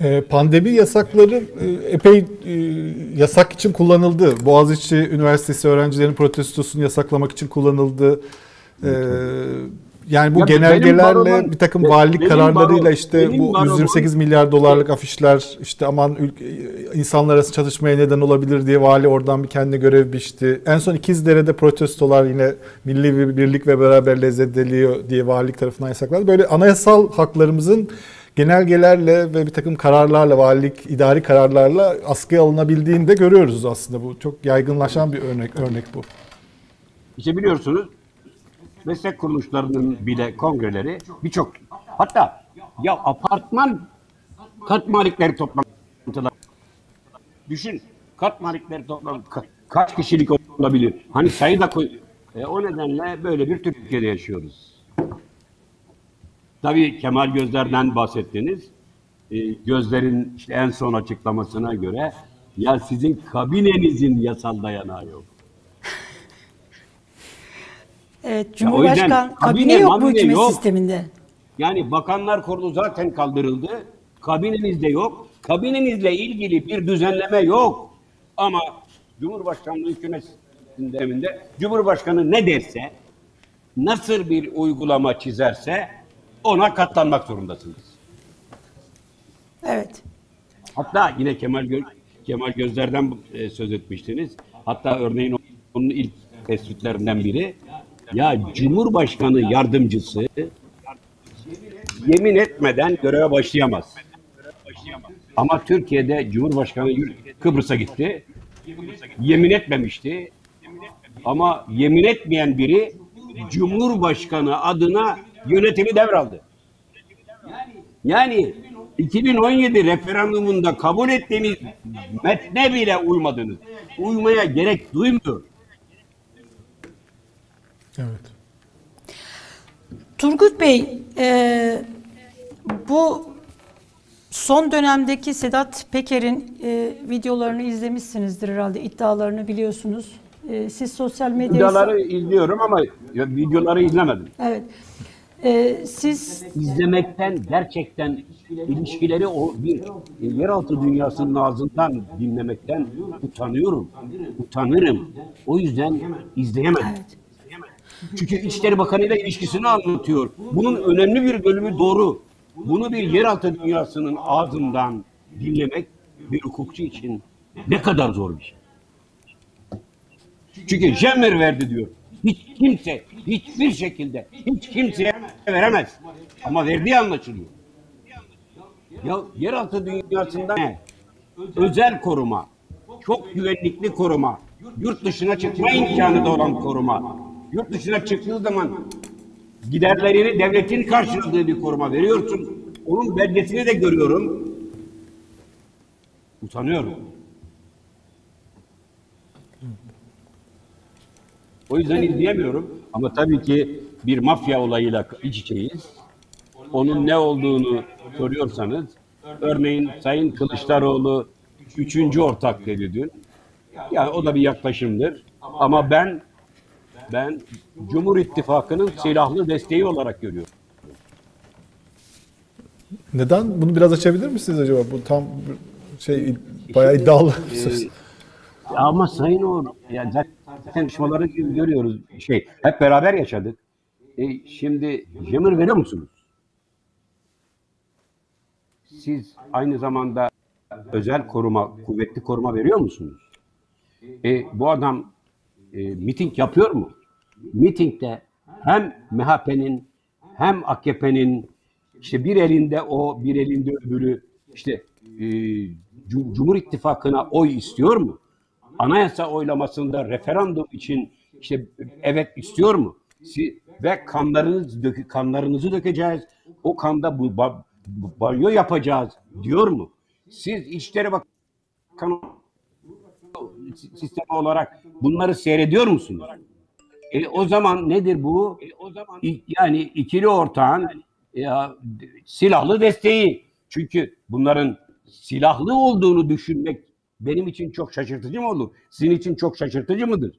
Ee, Pandemi yasakları e, epey e, yasak için kullanıldı. Boğaziçi Üniversitesi öğrencilerinin protestosunu yasaklamak için kullanıldı. Ee, Yani bu Ya benim genelgelerle baronum- bir takım valilik benim kararlarıyla baron- işte benim bu baronum- 128 milyar dolarlık afişler işte aman ülke, insanlar arası çatışmaya neden olabilir diye vali oradan bir kendine görev biçti. En son İkizdere'de protestolar yine milli bir birlik ve beraberliğe zedeliyor diye valilik tarafından yasaklandı. Böyle anayasal haklarımızın genelgelerle ve bir takım kararlarla, valilik, idari kararlarla askıya alınabildiğini de görüyoruz aslında. Bu çok yaygınlaşan bir örnek örnek bu. İşte biliyorsunuz meslek kuruluşlarının bile kongreleri birçok hatta ya apartman kat malikleri toplantılar düşün kat malikleri toplantı ka- kaç kişilik olabilir? Hani sayı da koy. E, o nedenle böyle bir Türkiye'de yaşıyoruz. Tabii Kemal Gözler'den bahsettiniz. E, Gözler'in işte en son açıklamasına göre ya sizin kabinenizin yasal dayanağı yok. Evet, o yüzden Cumhurbaşkan kabine kabine, yok bu hükümet yok. sisteminde. Yani bakanlar kurulu zaten kaldırıldı. Kabinenizde yok. Kabinenizle ilgili bir düzenleme yok. Ama Cumhurbaşkanlığı hükümet sisteminde Cumhurbaşkanı ne derse, nasıl bir uygulama çizerse ona katlanmak zorundasınız. Evet. Hatta yine Kemal Gö Kemal Gözler'den e, söz etmiştiniz. Hatta örneğin onun ilk tespitlerinden biri ya Cumhurbaşkanı yardımcısı yemin etmeden göreve başlayamaz. Ama Türkiye'de Cumhurbaşkanı Kıbrıs'a gitti. Yemin etmemişti. Ama yemin etmeyen biri Cumhurbaşkanı adına yönetimi devraldı. Yani 2017 referandumunda kabul ettiğiniz metne bile uymadınız. Uymaya gerek duymuyor. Evet. Turgut Bey, e, bu son dönemdeki Sedat Peker'in e, videolarını izlemişsinizdir herhalde, iddialarını biliyorsunuz. E, siz sosyal medyayı... Videoları izliyorum ama ya videoları izlemedim. Evet. E, siz İzlemekten gerçekten ilişkileri o bir yeraltı dünyasının ağzından dinlemekten utanıyorum. Utanırım. O yüzden izleyemem. Evet. Çünkü İçişleri Bakanı ile ilişkisini anlatıyor. Bunun önemli bir bölümü doğru. Bunu bir yeraltı dünyasının ağzından dinlemek bir hukukçu için ne kadar zor bir şey. Çünkü Cemmer verdi diyor. Hiç kimse, hiçbir şekilde, hiç kimseye veremez. Ama verdiği anlaşılıyor. Ya yeraltı dünyasında ne? Özel koruma, çok güvenlikli koruma, yurt dışına çıkma imkanı da olan koruma. Yurt dışına çıktığı zaman giderlerini devletin karşıladığı bir koruma veriyorsun. Onun belgesini de görüyorum. Utanıyorum. O yüzden izleyemiyorum. Ama tabii ki bir mafya olayıyla iç içeyiz. Onun ne olduğunu soruyorsanız, örneğin Sayın Kılıçdaroğlu üçüncü ortak dedi dün. Yani o da bir yaklaşımdır. Ama ben ben Cumhur İttifakı'nın silahlı desteği olarak görüyorum. Neden? Bunu biraz açabilir misiniz acaba? Bu tam şey bayağı iddialı bir söz. Ee, ama Sayın Uğur, yani zaten tartışmaları görüyoruz. Şey, hep beraber yaşadık. E, şimdi Cemir veriyor musunuz? Siz aynı zamanda özel koruma, kuvvetli koruma veriyor musunuz? E, bu adam e, miting yapıyor mu? Mitingde hem MHP'nin hem AKP'nin işte bir elinde o, bir elinde öbürü işte e, Cum- Cumhur İttifakı'na oy istiyor mu? Anayasa oylamasında referandum için işte evet istiyor mu? Si- ve kanlarınız dökü, kanlarınızı dökeceğiz. O kanda bu, bu banyo yapacağız diyor mu? Siz İçişleri Bakanı sistemi olarak bunları seyrediyor musunuz? E, o zaman nedir bu? İ- Yani ikili ortağın ya, d- silahlı desteği. Çünkü bunların silahlı olduğunu düşünmek benim için çok şaşırtıcı mı olur? Sizin için çok şaşırtıcı mıdır?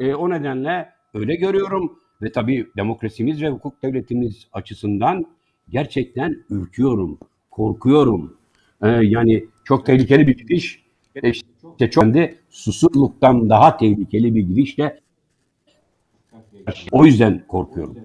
E, o nedenle öyle görüyorum ve tabii demokrasimiz ve hukuk devletimiz açısından gerçekten ürküyorum, korkuyorum. E, yani çok tehlikeli bir gidiş. E, işte çok de susurluktan daha tehlikeli bir gidişle o yüzden korkuyorum.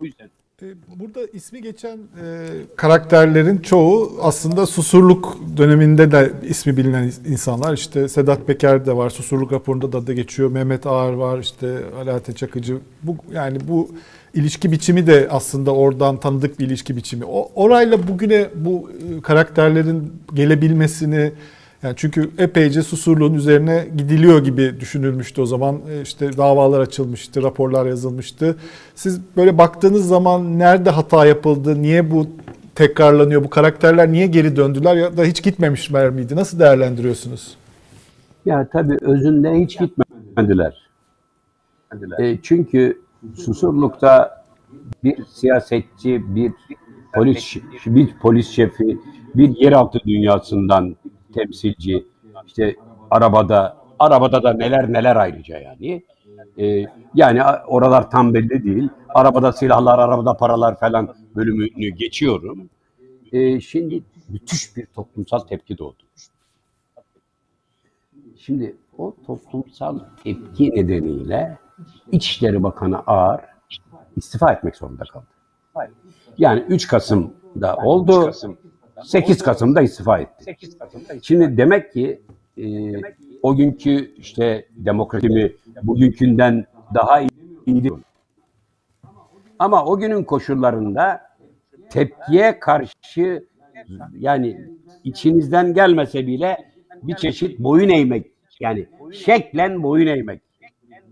O yüzden E, Burada ismi geçen e, karakterlerin çoğu aslında Susurluk döneminde de ismi bilinen insanlar. İşte Sedat Peker de var, Susurluk raporunda da da geçiyor. Mehmet Ağar var, işte Alaaddin Çakıcı. Bu yani bu ilişki biçimi de aslında oradan tanıdık bir ilişki biçimi. O orayla bugüne bu e, karakterlerin gelebilmesini yani çünkü epeyce Susurluğun üzerine gidiliyor gibi düşünülmüştü o zaman. E, işte davalar açılmıştı, raporlar yazılmıştı. Siz böyle baktığınız zaman nerede hata yapıldı, niye bu tekrarlanıyor, bu karakterler niye geri döndüler ya da hiç gitmemişler miydi? Nasıl değerlendiriyorsunuz? Ya tabii özünde hiç gitmediler. E, çünkü Susurluk'ta bir siyasetçi, bir polis bir polis şefi, bir yeraltı dünyasından temsilci, işte arabada arabada da neler neler ayrıca yani. E, yani oralar tam belli değil. Arabada silahlar, arabada paralar falan bölümünü geçiyorum. E, şimdi müthiş bir toplumsal tepki doğdu. Şimdi o toplumsal tepki nedeniyle İçişleri Bakanı Ağar istifa etmek zorunda kaldı. Yani 3 Kasım'da oldu, 8 Kasım'da istifa etti. Şimdi demek ki e, o günkü işte demokrasimi bugünkünden daha iyiydi. Ama o günün koşullarında tepkiye karşı yani içinizden gelmese bile bir çeşit boyun eğmek yani şeklen boyun eğmek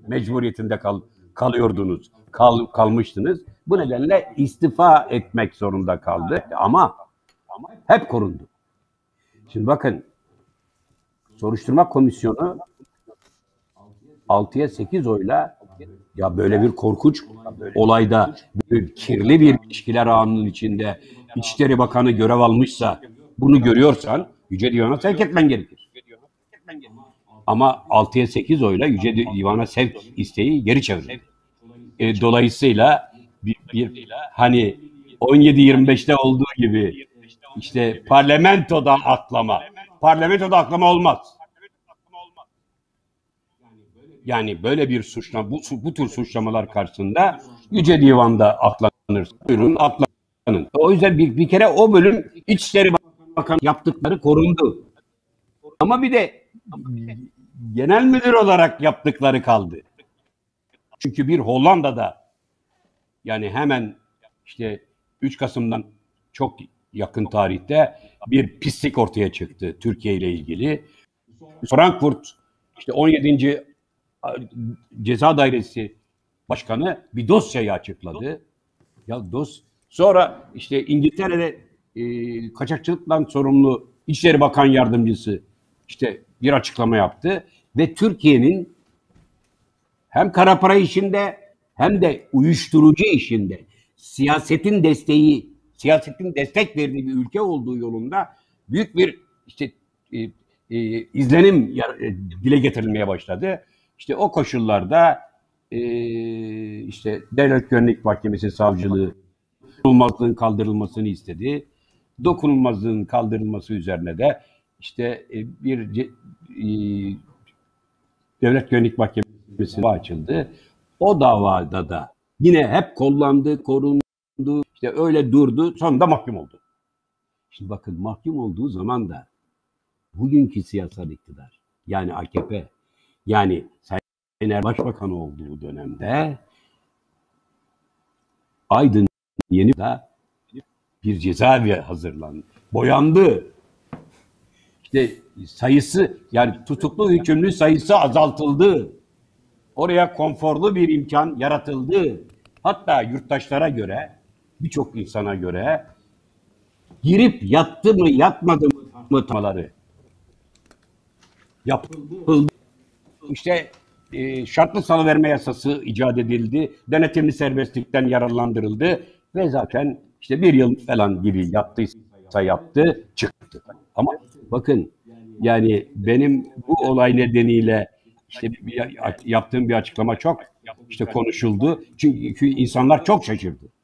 mecburiyetinde kal, kalıyordunuz, kal, kalmıştınız. Bu nedenle istifa etmek zorunda kaldı ama hep korundu. Şimdi bakın soruşturma komisyonu 6'ya 8 oyla ya böyle bir korkunç olayda bir kirli bir ilişkiler ağının içinde İçişleri Bakanı görev almışsa bunu görüyorsan Yüce Divan'a sevk etmen gerekir. Ama 6'ya 8 oyla Yüce Divan'a sevk isteği geri çevirildi. E, dolayısıyla bir, bir hani 17-25'te olduğu gibi işte parlamentoda atlama. Parlamentoda atlama olmaz. Yani böyle bir suçlama, bu, bu tür suçlamalar karşısında Yüce Divan'da atlanır. Buyurun atlanın. O yüzden bir, bir kere o bölüm İçişleri Bakanı yaptıkları korundu. Ama bir de genel müdür olarak yaptıkları kaldı. Çünkü bir Hollanda'da yani hemen işte 3 Kasım'dan çok yakın tarihte bir pislik ortaya çıktı Türkiye ile ilgili. Frankfurt işte 17. Ceza Dairesi Başkanı bir dosyayı açıkladı. Ya dos sonra işte İngiltere'de e, kaçakçılıktan sorumlu İçişleri Bakan Yardımcısı işte bir açıklama yaptı ve Türkiye'nin hem kara para işinde hem de uyuşturucu işinde siyasetin desteği, siyasetin destek verdiği bir ülke olduğu yolunda büyük bir işte e, e, izlenim e, dile getirilmeye başladı. işte o koşullarda e, işte Devlet Güvenlik Mahkemesi savcılığı dokunulmazlığın kaldırılmasını istedi. Dokunulmazlığın kaldırılması üzerine de işte e, bir e, Devlet Güvenlik Mahkemesi açıldı. O davada da yine hep kollandı, korundu, işte öyle durdu, sonunda mahkum oldu. Şimdi bakın mahkum olduğu zaman da bugünkü siyasal iktidar yani AKP yani Sayın Başbakan olduğu dönemde Aydın yeni bir cezaevi hazırlandı. Boyandı. İşte sayısı yani tutuklu hükümlü sayısı azaltıldı. Oraya konforlu bir imkan yaratıldı. Hatta yurttaşlara göre birçok insana göre girip yattı mı yatmadı mı tamaları yapıldı. İşte e, şartlı salıverme yasası icat edildi. Denetimli serbestlikten yararlandırıldı ve zaten işte bir yıl falan gibi yattıysa yaptı çıktı. Ama bakın yani benim bu olay nedeniyle işte bir, yaptığım bir açıklama çok işte konuşuldu. Çünkü insanlar çok şaşırdı.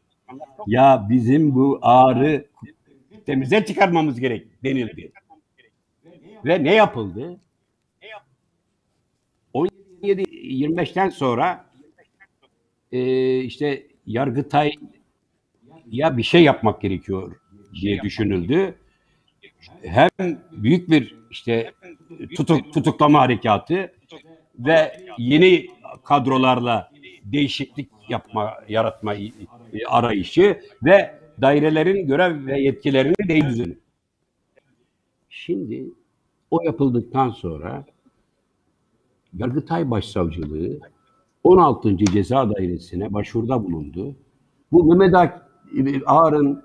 Ya bizim bu ağrı temize çıkarmamız gerek denildi. Ve ne yapıldı? 17-25'ten sonra e, işte Yargıtay ya bir şey yapmak gerekiyor diye düşünüldü. Hem büyük bir işte tutuk, tutuklama harekatı ve yeni kadrolarla değişiklik yapma, yaratma arayışı ve dairelerin görev ve yetkilerini değiştirdi. Şimdi o yapıldıktan sonra Yargıtay Başsavcılığı 16. Ceza Dairesi'ne başvuruda bulundu. Bu Mehmet Ak- Ağar'ın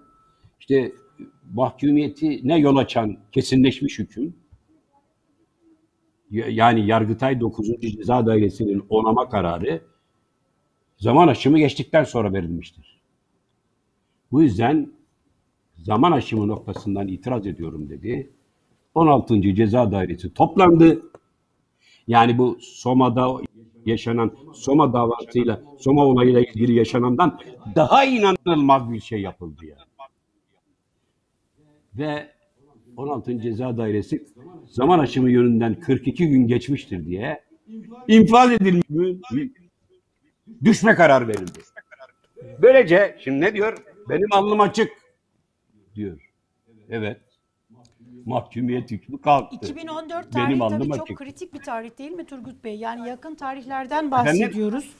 işte mahkumiyetine yol açan kesinleşmiş hüküm yani Yargıtay 9. Ceza Dairesi'nin onama kararı zaman aşımı geçtikten sonra verilmiştir. Bu yüzden zaman aşımı noktasından itiraz ediyorum dedi. 16. Ceza Dairesi toplandı. Yani bu Soma'da yaşanan Soma davasıyla, Soma olayıyla ilgili yaşanandan daha inanılmaz bir şey yapıldı ya. Ve 16. Ceza Dairesi zaman aşımı yönünden 42 gün geçmiştir diye infaz edilmiş düşme karar verildi. Böylece şimdi ne diyor? Benim alnım açık diyor. Evet. Mahkumiyet hükmü kalktı. 2014 Benim tarihi alnım tabii çok açık. kritik bir tarih değil mi Turgut Bey? Yani yakın tarihlerden bahsediyoruz.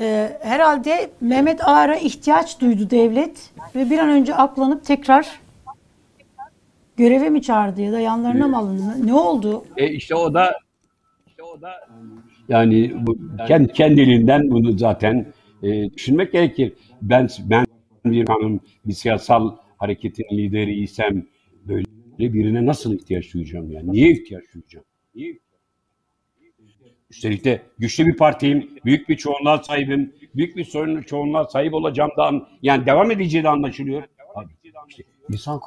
Ee, herhalde Mehmet Ağar'a ihtiyaç duydu devlet ve bir an önce aklanıp tekrar göreve mi çağırdı ya da yanlarına mı alındı? Ne oldu? E işte o da işte o da yani bu, kendi kendiliğinden bunu zaten e, düşünmek gerekir. Ben ben bir hanım bir siyasal hareketin lideriysem böyle birine nasıl ihtiyaç duyacağım yani? Niye ihtiyaç duyacağım? Niye? Üstelik de güçlü bir partiyim, büyük bir çoğunluğa sahibim, büyük bir sorun çoğunluğa sahip olacağım da an- yani devam edeceği de anlaşılıyor. Abi, işte insan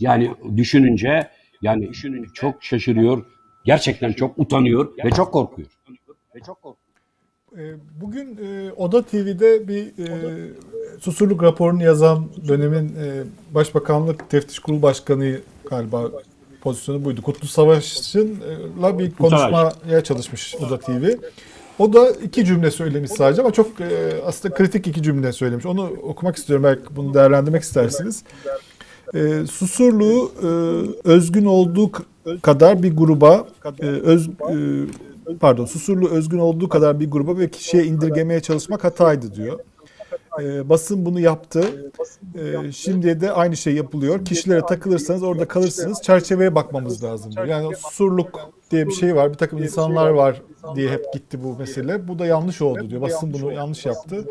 yani düşününce yani çok şaşırıyor, gerçekten çok utanıyor ve çok korkuyor. E, Bugün e, Oda TV'de bir e, susurluk raporunu yazan dönemin e, Başbakanlık Teftiş Kurulu Başkanı galiba pozisyonu buydu. Kutlu Savaş'ınla bir konuşmaya çalışmış Oda TV. O da iki cümle söylemiş sadece ama çok e, aslında kritik iki cümle söylemiş. Onu okumak istiyorum belki bunu değerlendirmek istersiniz. E, Susurluğu e, özgün olduğu kadar bir gruba e, öz e, pardon Susurlu özgün olduğu kadar bir gruba ve kişiye indirgemeye çalışmak hataydı diyor. E, basın bunu yaptı. E, şimdi de aynı şey yapılıyor. Kişilere takılırsanız orada kalırsınız. Çerçeveye bakmamız lazım. Yani o susurluk diye bir şey var. Bir takım insanlar var diye hep gitti bu mesele. Bu da yanlış oldu diyor. Basın bunu yanlış yaptı.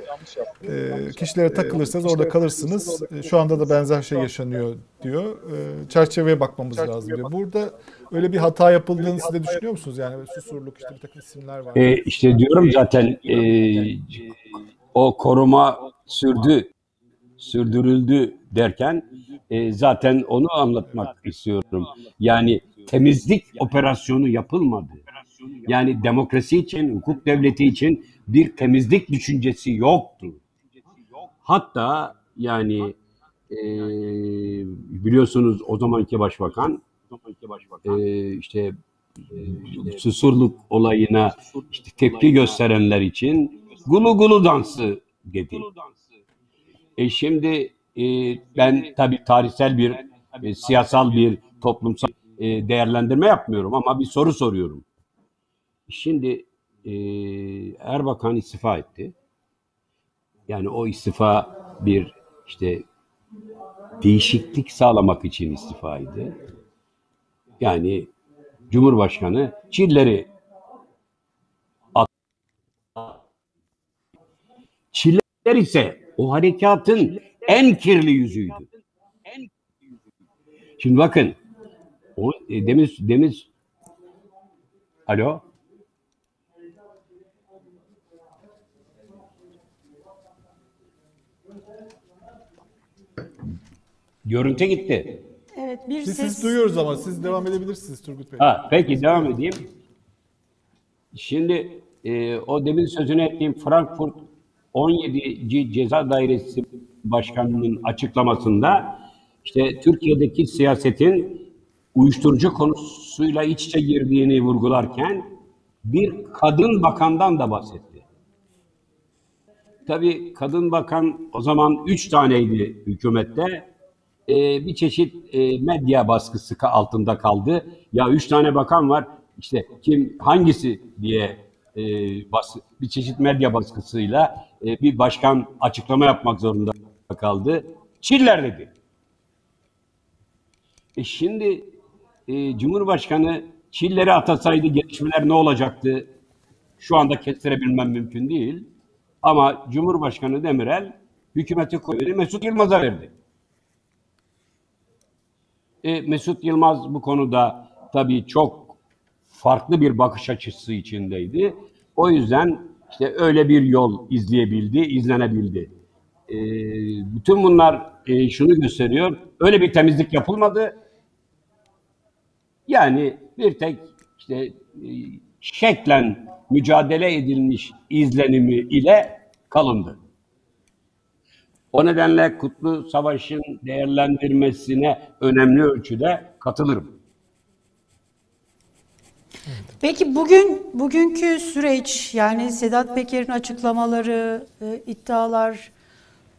E, kişilere takılırsanız orada kalırsınız. E, şu anda da benzer şey yaşanıyor diyor. E, çerçeveye bakmamız lazım diyor. Burada öyle bir hata yapıldığını siz de düşünüyor musunuz? Yani susurluk işte bir takım isimler var. E, işte diyorum zaten e, o koruma sürdü, sürdürüldü derken e, zaten onu anlatmak istiyorum. Yani temizlik operasyonu yapılmadı. Yani demokrasi için, hukuk devleti için bir temizlik düşüncesi yoktu. Hatta yani e, biliyorsunuz o zamanki başbakan e, işte e, susurluk olayına işte tepki gösterenler için gulu gulu dansı dedi. E şimdi e, ben tabii tarihsel bir e, siyasal bir toplumsal e, değerlendirme yapmıyorum ama bir soru soruyorum. Şimdi e, Erbakan istifa etti. Yani o istifa bir işte değişiklik sağlamak için istifaydı. Yani Cumhurbaşkanı Çilleri Çiller ise o harekatın en kirli yüzüydü. Şimdi bakın o e, demin demin Alo Görüntü gitti. Evet bir Biz ses siz duyuyoruz ama siz devam edebilirsiniz Turgut Bey. Ha, peki devam edeyim. Şimdi e, o demin sözünü ettiğim Frankfurt 17. Ceza Dairesi Başkanı'nın açıklamasında işte Türkiye'deki siyasetin uyuşturucu konusuyla iç içe girdiğini vurgularken bir kadın bakandan da bahsetti. Tabii kadın bakan o zaman üç taneydi hükümette. Ee, bir çeşit e, medya baskısı altında kaldı. Ya üç tane bakan var işte kim hangisi diye e, bas, bir çeşit medya baskısıyla e, bir başkan açıklama yapmak zorunda kaldı. Çiller dedi. E şimdi e, Cumhurbaşkanı Çilleri atasaydı gelişmeler ne olacaktı? Şu anda kestirebilmem mümkün değil. Ama Cumhurbaşkanı Demirel hükümeti koydu, Mesut Yılmaz'a verdi. E, Mesut Yılmaz bu konuda tabii çok farklı bir bakış açısı içindeydi. O yüzden işte öyle bir yol izleyebildi, izlenebildi. E, bütün bunlar e, şunu gösteriyor. Öyle bir temizlik yapılmadı. Yani bir tek işte e, şeklen mücadele edilmiş izlenimi ile kalındı. O nedenle Kutlu Savaş'ın değerlendirmesine önemli ölçüde katılırım. Peki bugün bugünkü süreç yani Sedat Peker'in açıklamaları, e, iddialar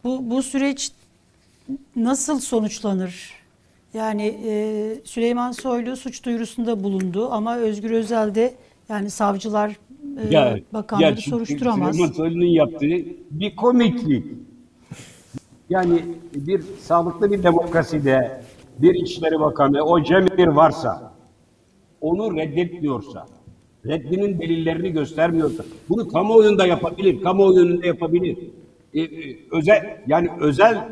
bu bu süreç nasıl sonuçlanır? Yani e, Süleyman Soylu suç duyurusunda bulundu ama Özgür Özel de yani savcılar e, bakanları çünkü soruşturamaz. Süleyman Soylu'nun yaptığı bir komiklik. Yani bir sağlıklı bir demokraside bir İçişleri Bakanı o cemir varsa onu reddetmiyorsa, reddinin delillerini göstermiyorsa, bunu kamuoyunda yapabilir, kamuoyu yapabilir. Ee, özel, yani özel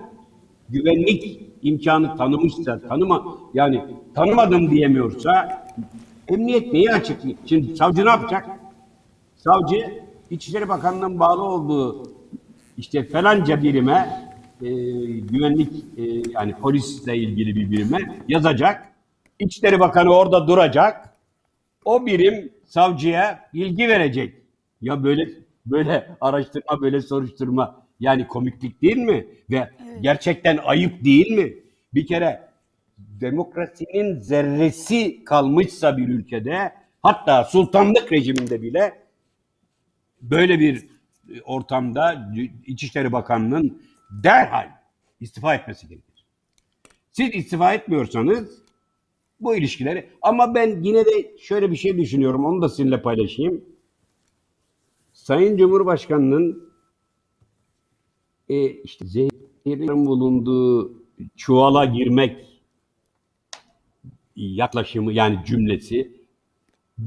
güvenlik imkanı tanımışsa, tanıma, yani tanımadım diyemiyorsa, emniyet neyi açıklayacak? Şimdi savcı ne yapacak? Savcı, İçişleri Bakanlığı'nın bağlı olduğu işte falanca birime, e, güvenlik, e, yani polisle ilgili bir birime yazacak. İçişleri Bakanı orada duracak. O birim savcıya bilgi verecek. Ya böyle böyle araştırma, böyle soruşturma yani komiklik değil mi? Ve gerçekten ayıp değil mi? Bir kere demokrasinin zerresi kalmışsa bir ülkede hatta sultanlık rejiminde bile böyle bir ortamda İçişleri Bakanı'nın derhal istifa etmesi gerekir. Siz istifa etmiyorsanız bu ilişkileri ama ben yine de şöyle bir şey düşünüyorum onu da sizinle paylaşayım. Sayın Cumhurbaşkanı'nın e, işte zehirlerin bulunduğu çuvala girmek yaklaşımı yani cümlesi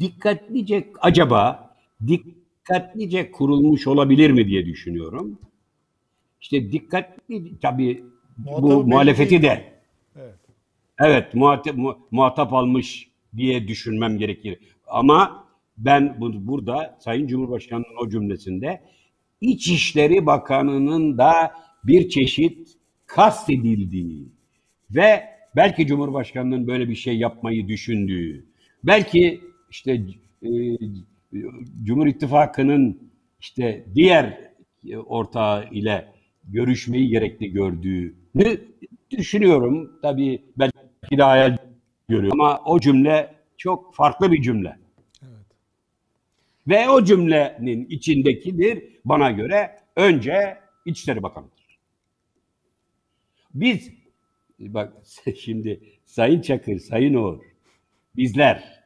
dikkatlice acaba dikkatlice kurulmuş olabilir mi diye düşünüyorum. İşte dikkatli tabii bu muhalefeti de. Evet muhatap, mu- muhatap almış diye düşünmem gerekir. Ama ben bu, burada Sayın Cumhurbaşkanı'nın o cümlesinde İçişleri Bakanı'nın da bir çeşit kastedildiği ve belki Cumhurbaşkanı'nın böyle bir şey yapmayı düşündüğü, belki işte e, Cumhur İttifakı'nın işte diğer ortağı ile görüşmeyi gerekli gördüğünü düşünüyorum. Tabii belki de hayal görüyorum ama o cümle çok farklı bir cümle. Ve o cümlenin içindekidir bana göre önce İçişleri Bakanı'dır. Biz bak şimdi Sayın Çakır, Sayın Uğur bizler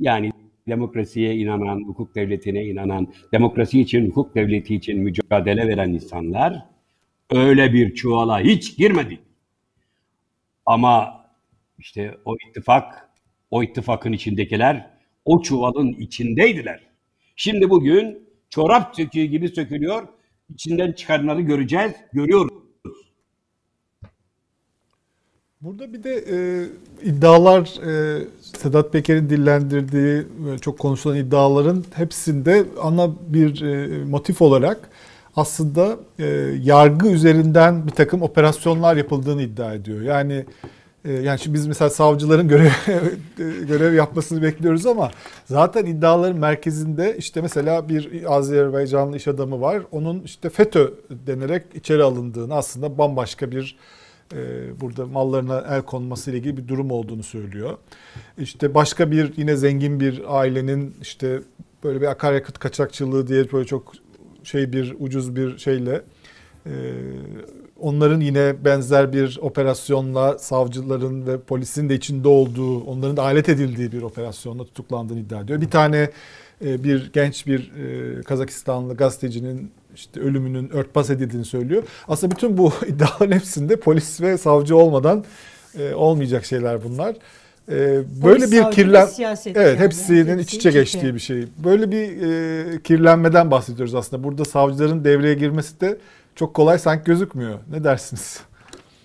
yani demokrasiye inanan, hukuk devletine inanan, demokrasi için, hukuk devleti için mücadele veren insanlar öyle bir çuvala hiç girmedik. Ama işte o ittifak, o ittifakın içindekiler o çuvalın içindeydiler. Şimdi bugün çorap söküğü gibi sökülüyor. İçinden çıkanları göreceğiz, görüyoruz. Burada bir de e, iddialar e, Sedat Peker'in dillendirdiği e, çok konuşulan iddiaların hepsinde ana bir e, motif olarak aslında e, yargı üzerinden bir takım operasyonlar yapıldığını iddia ediyor. Yani yani şimdi biz mesela savcıların görev görev yapmasını bekliyoruz ama zaten iddiaların merkezinde işte mesela bir Azerbaycanlı iş adamı var. Onun işte FETÖ denerek içeri alındığını aslında bambaşka bir e, burada mallarına el konması ile ilgili bir durum olduğunu söylüyor. İşte başka bir yine zengin bir ailenin işte böyle bir akaryakıt kaçakçılığı diye böyle çok şey bir ucuz bir şeyle e, onların yine benzer bir operasyonla savcıların ve polisin de içinde olduğu, onların da alet edildiği bir operasyonla tutuklandığını iddia ediyor. Bir tane e, bir genç bir e, Kazakistanlı gazetecinin işte ölümünün örtbas edildiğini söylüyor. Aslında bütün bu iddiaların hepsinde polis ve savcı olmadan e, olmayacak şeyler bunlar. Böyle bir kirlen Evet, yani. hepsinin Hepsi iç içe iç içe. geçtiği bir şey. Böyle bir e, kirlenmeden bahsediyoruz aslında. Burada savcıların devreye girmesi de çok kolay sanki gözükmüyor. Ne dersiniz?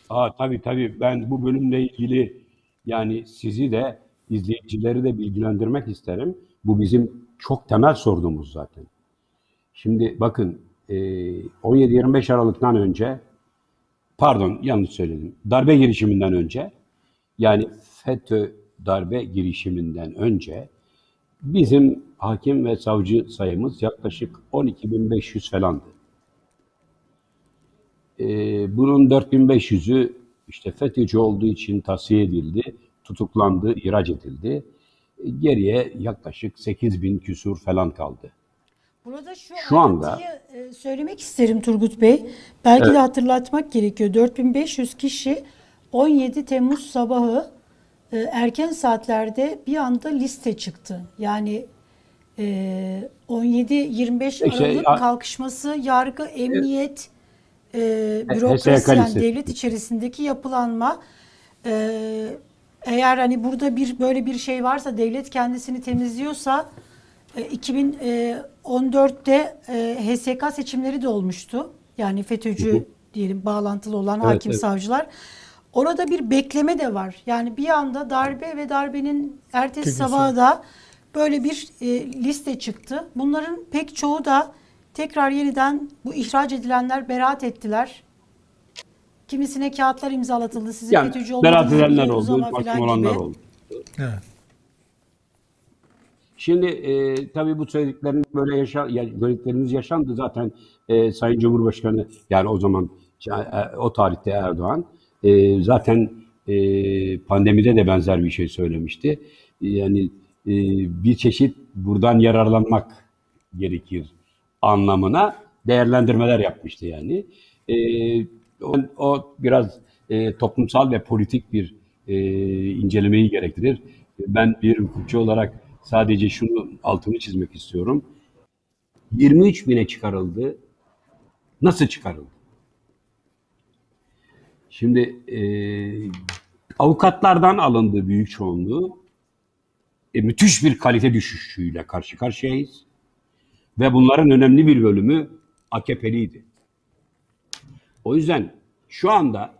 Aa, tabii tabii ben bu bölümle ilgili yani sizi de izleyicileri de bilgilendirmek isterim. Bu bizim çok temel sorduğumuz zaten. Şimdi bakın e, 17-25 Aralık'tan önce pardon yanlış söyledim. Darbe girişiminden önce yani FETÖ darbe girişiminden önce bizim hakim ve savcı sayımız yaklaşık 12.500 falandı. Ee, bunun 4500'ü işte FETÖ'cü olduğu için tasfiye edildi, tutuklandı, ihraç edildi. E, Geriye yaklaşık 8000 küsur falan kaldı. Burada şu, Şu anda- e, söylemek isterim Turgut Bey. Belki de hatırlatmak gerekiyor. 4500 kişi 17 Temmuz sabahı e, erken saatlerde bir anda liste çıktı. Yani e, 17-25 İşte, Aralık a- kalkışması, yargı, emniyet, e, bürokrasi yani devlet içerisindeki yapılanma e, eğer hani burada bir böyle bir şey varsa devlet kendisini temizliyorsa e, 2014'te e, HSK seçimleri de olmuştu. Yani FETÖ'cü diyelim bağlantılı olan Evet, hakim evet. savcılar. Orada bir bekleme de var. Yani bir anda darbe ve darbenin ertesi sabahı da böyle bir e, liste çıktı. Bunların pek çoğu da tekrar yeniden bu ihraç edilenler beraat ettiler. Kimisine kağıtlar imzalatıldı. Sizin Yani FETÖ'cü beraat olduğunuzu edenler oldu, mahkum olanlar gibi. oldu. Evet. Şimdi e, tabii bu söyledikleriniz böyle yaşa, ya, söyledikleriniz yaşandı zaten e, Sayın Cumhurbaşkanı yani o zaman e, o tarihte Erdoğan e, zaten e, pandemide de benzer bir şey söylemişti. Yani e, bir çeşit buradan yararlanmak gerekir anlamına değerlendirmeler yapmıştı yani. E, o, biraz e, toplumsal ve politik bir e, incelemeyi gerektirir. Ben bir hukukçu olarak sadece şunu altını çizmek istiyorum. 23 bine çıkarıldı. Nasıl çıkarıldı? Şimdi e, avukatlardan alındığı büyük çoğunluğu e, müthiş bir kalite düşüşüyle karşı karşıyayız. Ve bunların önemli bir bölümü AKP'liydi. O yüzden şu anda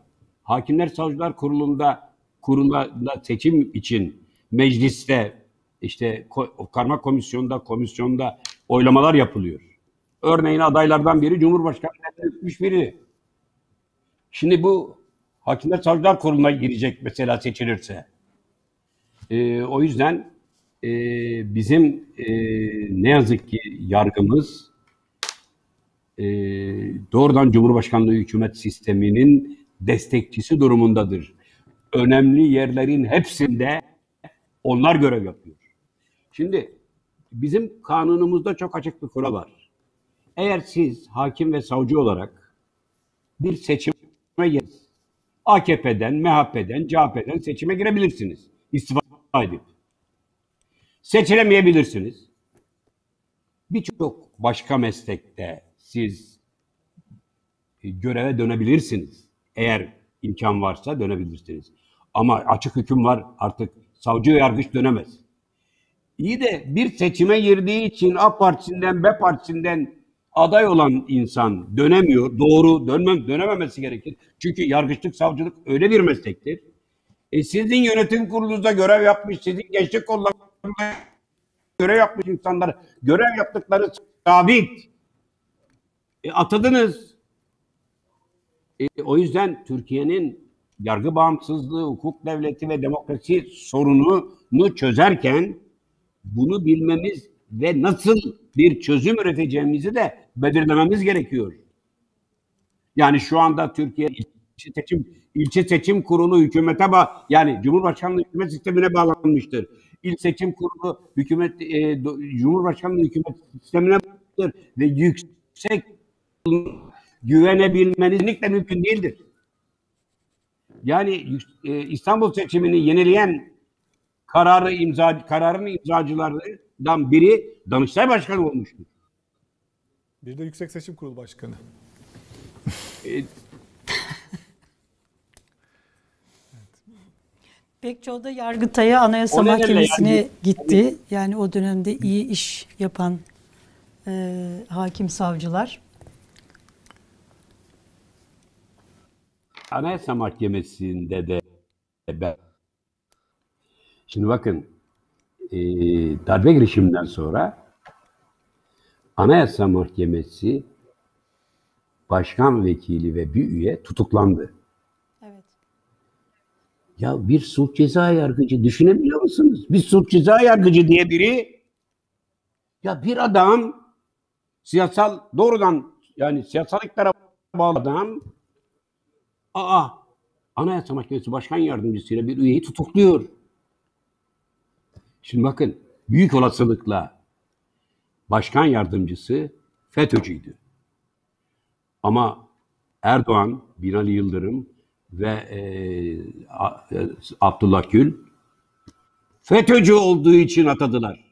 Hakimler Savcılar Kurulu'nda kurulunda seçim için mecliste işte karma komisyonda komisyonda oylamalar yapılıyor. Örneğin adaylardan biri Cumhurbaşkanı etmiş biri. Şimdi bu Hakimler Savcılar Kurulu'na girecek mesela seçilirse. Ee, o yüzden e, bizim e, ne yazık ki yargımız e, doğrudan Cumhurbaşkanlığı hükümet sisteminin destekçisi durumundadır. Önemli yerlerin hepsinde onlar görev yapıyor. Şimdi bizim kanunumuzda çok açık bir kural var. Eğer siz hakim ve savcı olarak bir seçime girsiniz, AKP'den, MHP'den, CHP'den seçime girebilirsiniz. İstifa edip. Seçilemeyebilirsiniz. Birçok başka meslekte siz e, göreve dönebilirsiniz. Eğer imkan varsa dönebilirsiniz. Ama açık hüküm var artık savcı yargıç dönemez. İyi de bir seçime girdiği için A partisinden B partisinden aday olan insan dönemiyor. Doğru dönmem, dönememesi gerekir. Çünkü yargıçlık, savcılık öyle bir meslektir. E sizin yönetim kurulunuzda görev yapmış, sizin gençlik kollarında görev yapmış insanlar, görev yaptıkları sabit. E, atadınız. E, o yüzden Türkiye'nin yargı bağımsızlığı, hukuk devleti ve demokrasi sorununu çözerken bunu bilmemiz ve nasıl bir çözüm üreteceğimizi de belirlememiz gerekiyor. Yani şu anda Türkiye ilçe seçim ilçe seçim kurulu hükümete yani Cumhurbaşkanlığı hükümet sistemine bağlanmıştır. İl seçim kurulu hükümet e, Cumhurbaşkanlığı hükümet sistemine bağlanmıştır ve yüksek güvenebilmeniz kesinlikle mümkün değildir. Yani e, İstanbul seçimini yenileyen kararı imza kararın imzacılarından biri Danıştay Başkanı olmuştur. Bir de Yüksek Seçim Kurulu Başkanı. E, Pek çoğu da Yargıtay'a Anayasa Mahkemesi'ne yani- gitti. Yani o dönemde iyi iş yapan e, hakim savcılar. Anayasa Mahkemesi'nde de ben şimdi bakın e, darbe girişiminden sonra Anayasa Mahkemesi başkan vekili ve bir üye tutuklandı. Ya bir suç ceza yargıcı düşünebiliyor musunuz? Bir suç ceza yargıcı diye biri ya bir adam siyasal doğrudan yani siyasal iktidara bağlı adam aa Anayasa Mahkemesi Başkan Yardımcısıyla bir üyeyi tutukluyor. Şimdi bakın büyük olasılıkla başkan yardımcısı FETÖ'cüydü. Ama Erdoğan, Binali Yıldırım ve e, e, Abdullah Gül FETÖ'cü olduğu için atadılar.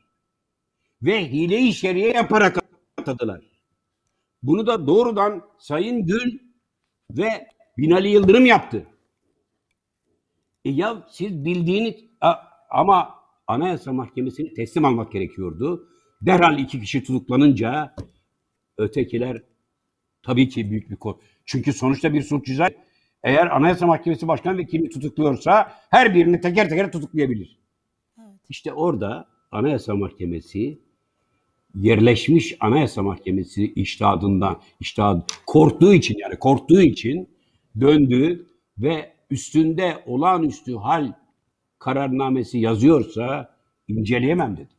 Ve hile-i şeriye yaparak atadılar. Bunu da doğrudan Sayın Gül ve Binali Yıldırım yaptı. E ya siz bildiğiniz ama Anayasa Mahkemesi'ni teslim almak gerekiyordu. Derhal iki kişi tutuklanınca ötekiler tabii ki büyük bir konu. Çünkü sonuçta bir suç ceza eğer Anayasa Mahkemesi Başkan Vekili tutukluyorsa her birini teker teker tutuklayabilir. İşte orada Anayasa Mahkemesi yerleşmiş Anayasa Mahkemesi iştahından, iştah korktuğu için yani korktuğu için döndü ve üstünde olağanüstü hal kararnamesi yazıyorsa inceleyemem dedi.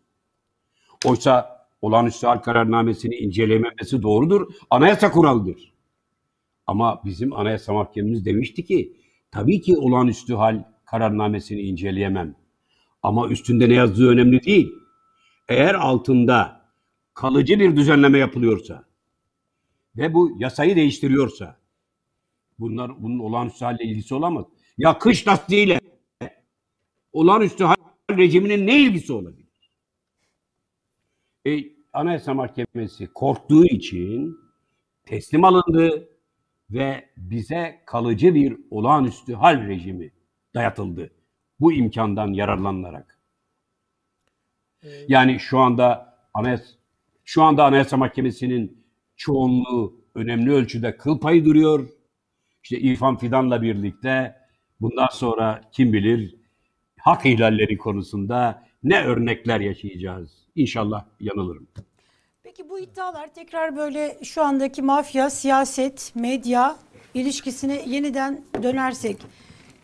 Oysa olağanüstü hal kararnamesini incelememesi doğrudur. Anayasa kuralıdır. Ama bizim Anayasa Mahkememiz demişti ki tabii ki olağanüstü hal kararnamesini inceleyemem. Ama üstünde ne yazdığı önemli değil. Eğer altında kalıcı bir düzenleme yapılıyorsa ve bu yasayı değiştiriyorsa bunlar bunun olağanüstü halle ilgisi olamaz. Ya kış lastiğiyle olağanüstü hal rejiminin ne ilgisi olabilir? E, Anayasa Mahkemesi korktuğu için teslim alındı ve bize kalıcı bir olağanüstü hal rejimi dayatıldı. Bu imkandan yararlanarak. Yani şu anda Anayasa şu anda Anayasa Mahkemesi'nin çoğunluğu önemli ölçüde kıl payı duruyor. İşte İrfan Fidan'la birlikte bundan sonra kim bilir hak ihlalleri konusunda ne örnekler yaşayacağız. İnşallah yanılırım. Peki bu iddialar tekrar böyle şu andaki mafya, siyaset, medya ilişkisine yeniden dönersek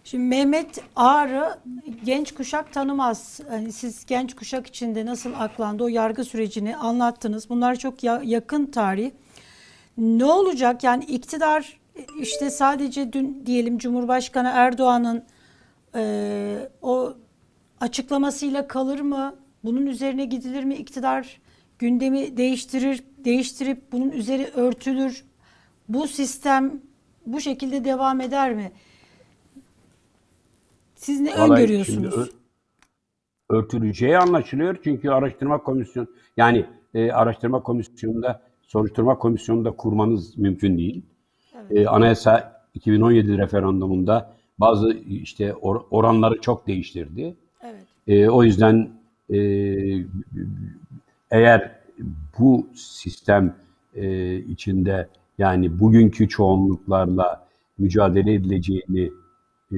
Şimdi Mehmet Ağrı genç kuşak tanımaz. Hani siz genç kuşak içinde nasıl aklandı o yargı sürecini anlattınız. Bunlar çok ya- yakın tarih. Ne olacak yani iktidar işte sadece dün diyelim Cumhurbaşkanı Erdoğan'ın eee, o açıklamasıyla kalır mı? Bunun üzerine gidilir mi? İktidar gündemi değiştirir, değiştirip bunun üzeri örtülür. Bu sistem bu şekilde devam eder mi? Siz ne Vallahi öngörüyorsunuz? şimdi örtüleceği anlaşılıyor çünkü araştırma komisyonu yani e, araştırma komisyonunda soruşturma komisyonunda kurmanız mümkün değil. E, anayasa 2017 referandumunda bazı işte or- oranları çok değiştirdi. Evet. E, o yüzden e, eğer bu sistem e, içinde yani bugünkü çoğunluklarla mücadele edileceğini e,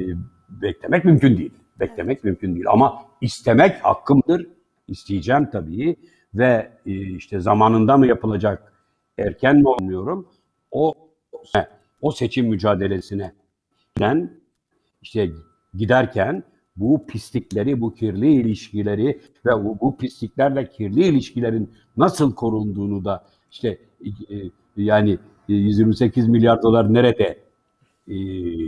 beklemek mümkün değil. Beklemek mümkün değil. Ama istemek hakkımdır. İsteyeceğim tabii ve e, işte zamanında mı yapılacak, erken mi olmuyorum? O o seçim mücadelesine giden işte giderken bu pislikleri, bu kirli ilişkileri ve bu, bu pisliklerle kirli ilişkilerin nasıl korunduğunu da işte e, yani e, 128 milyar dolar nerede e,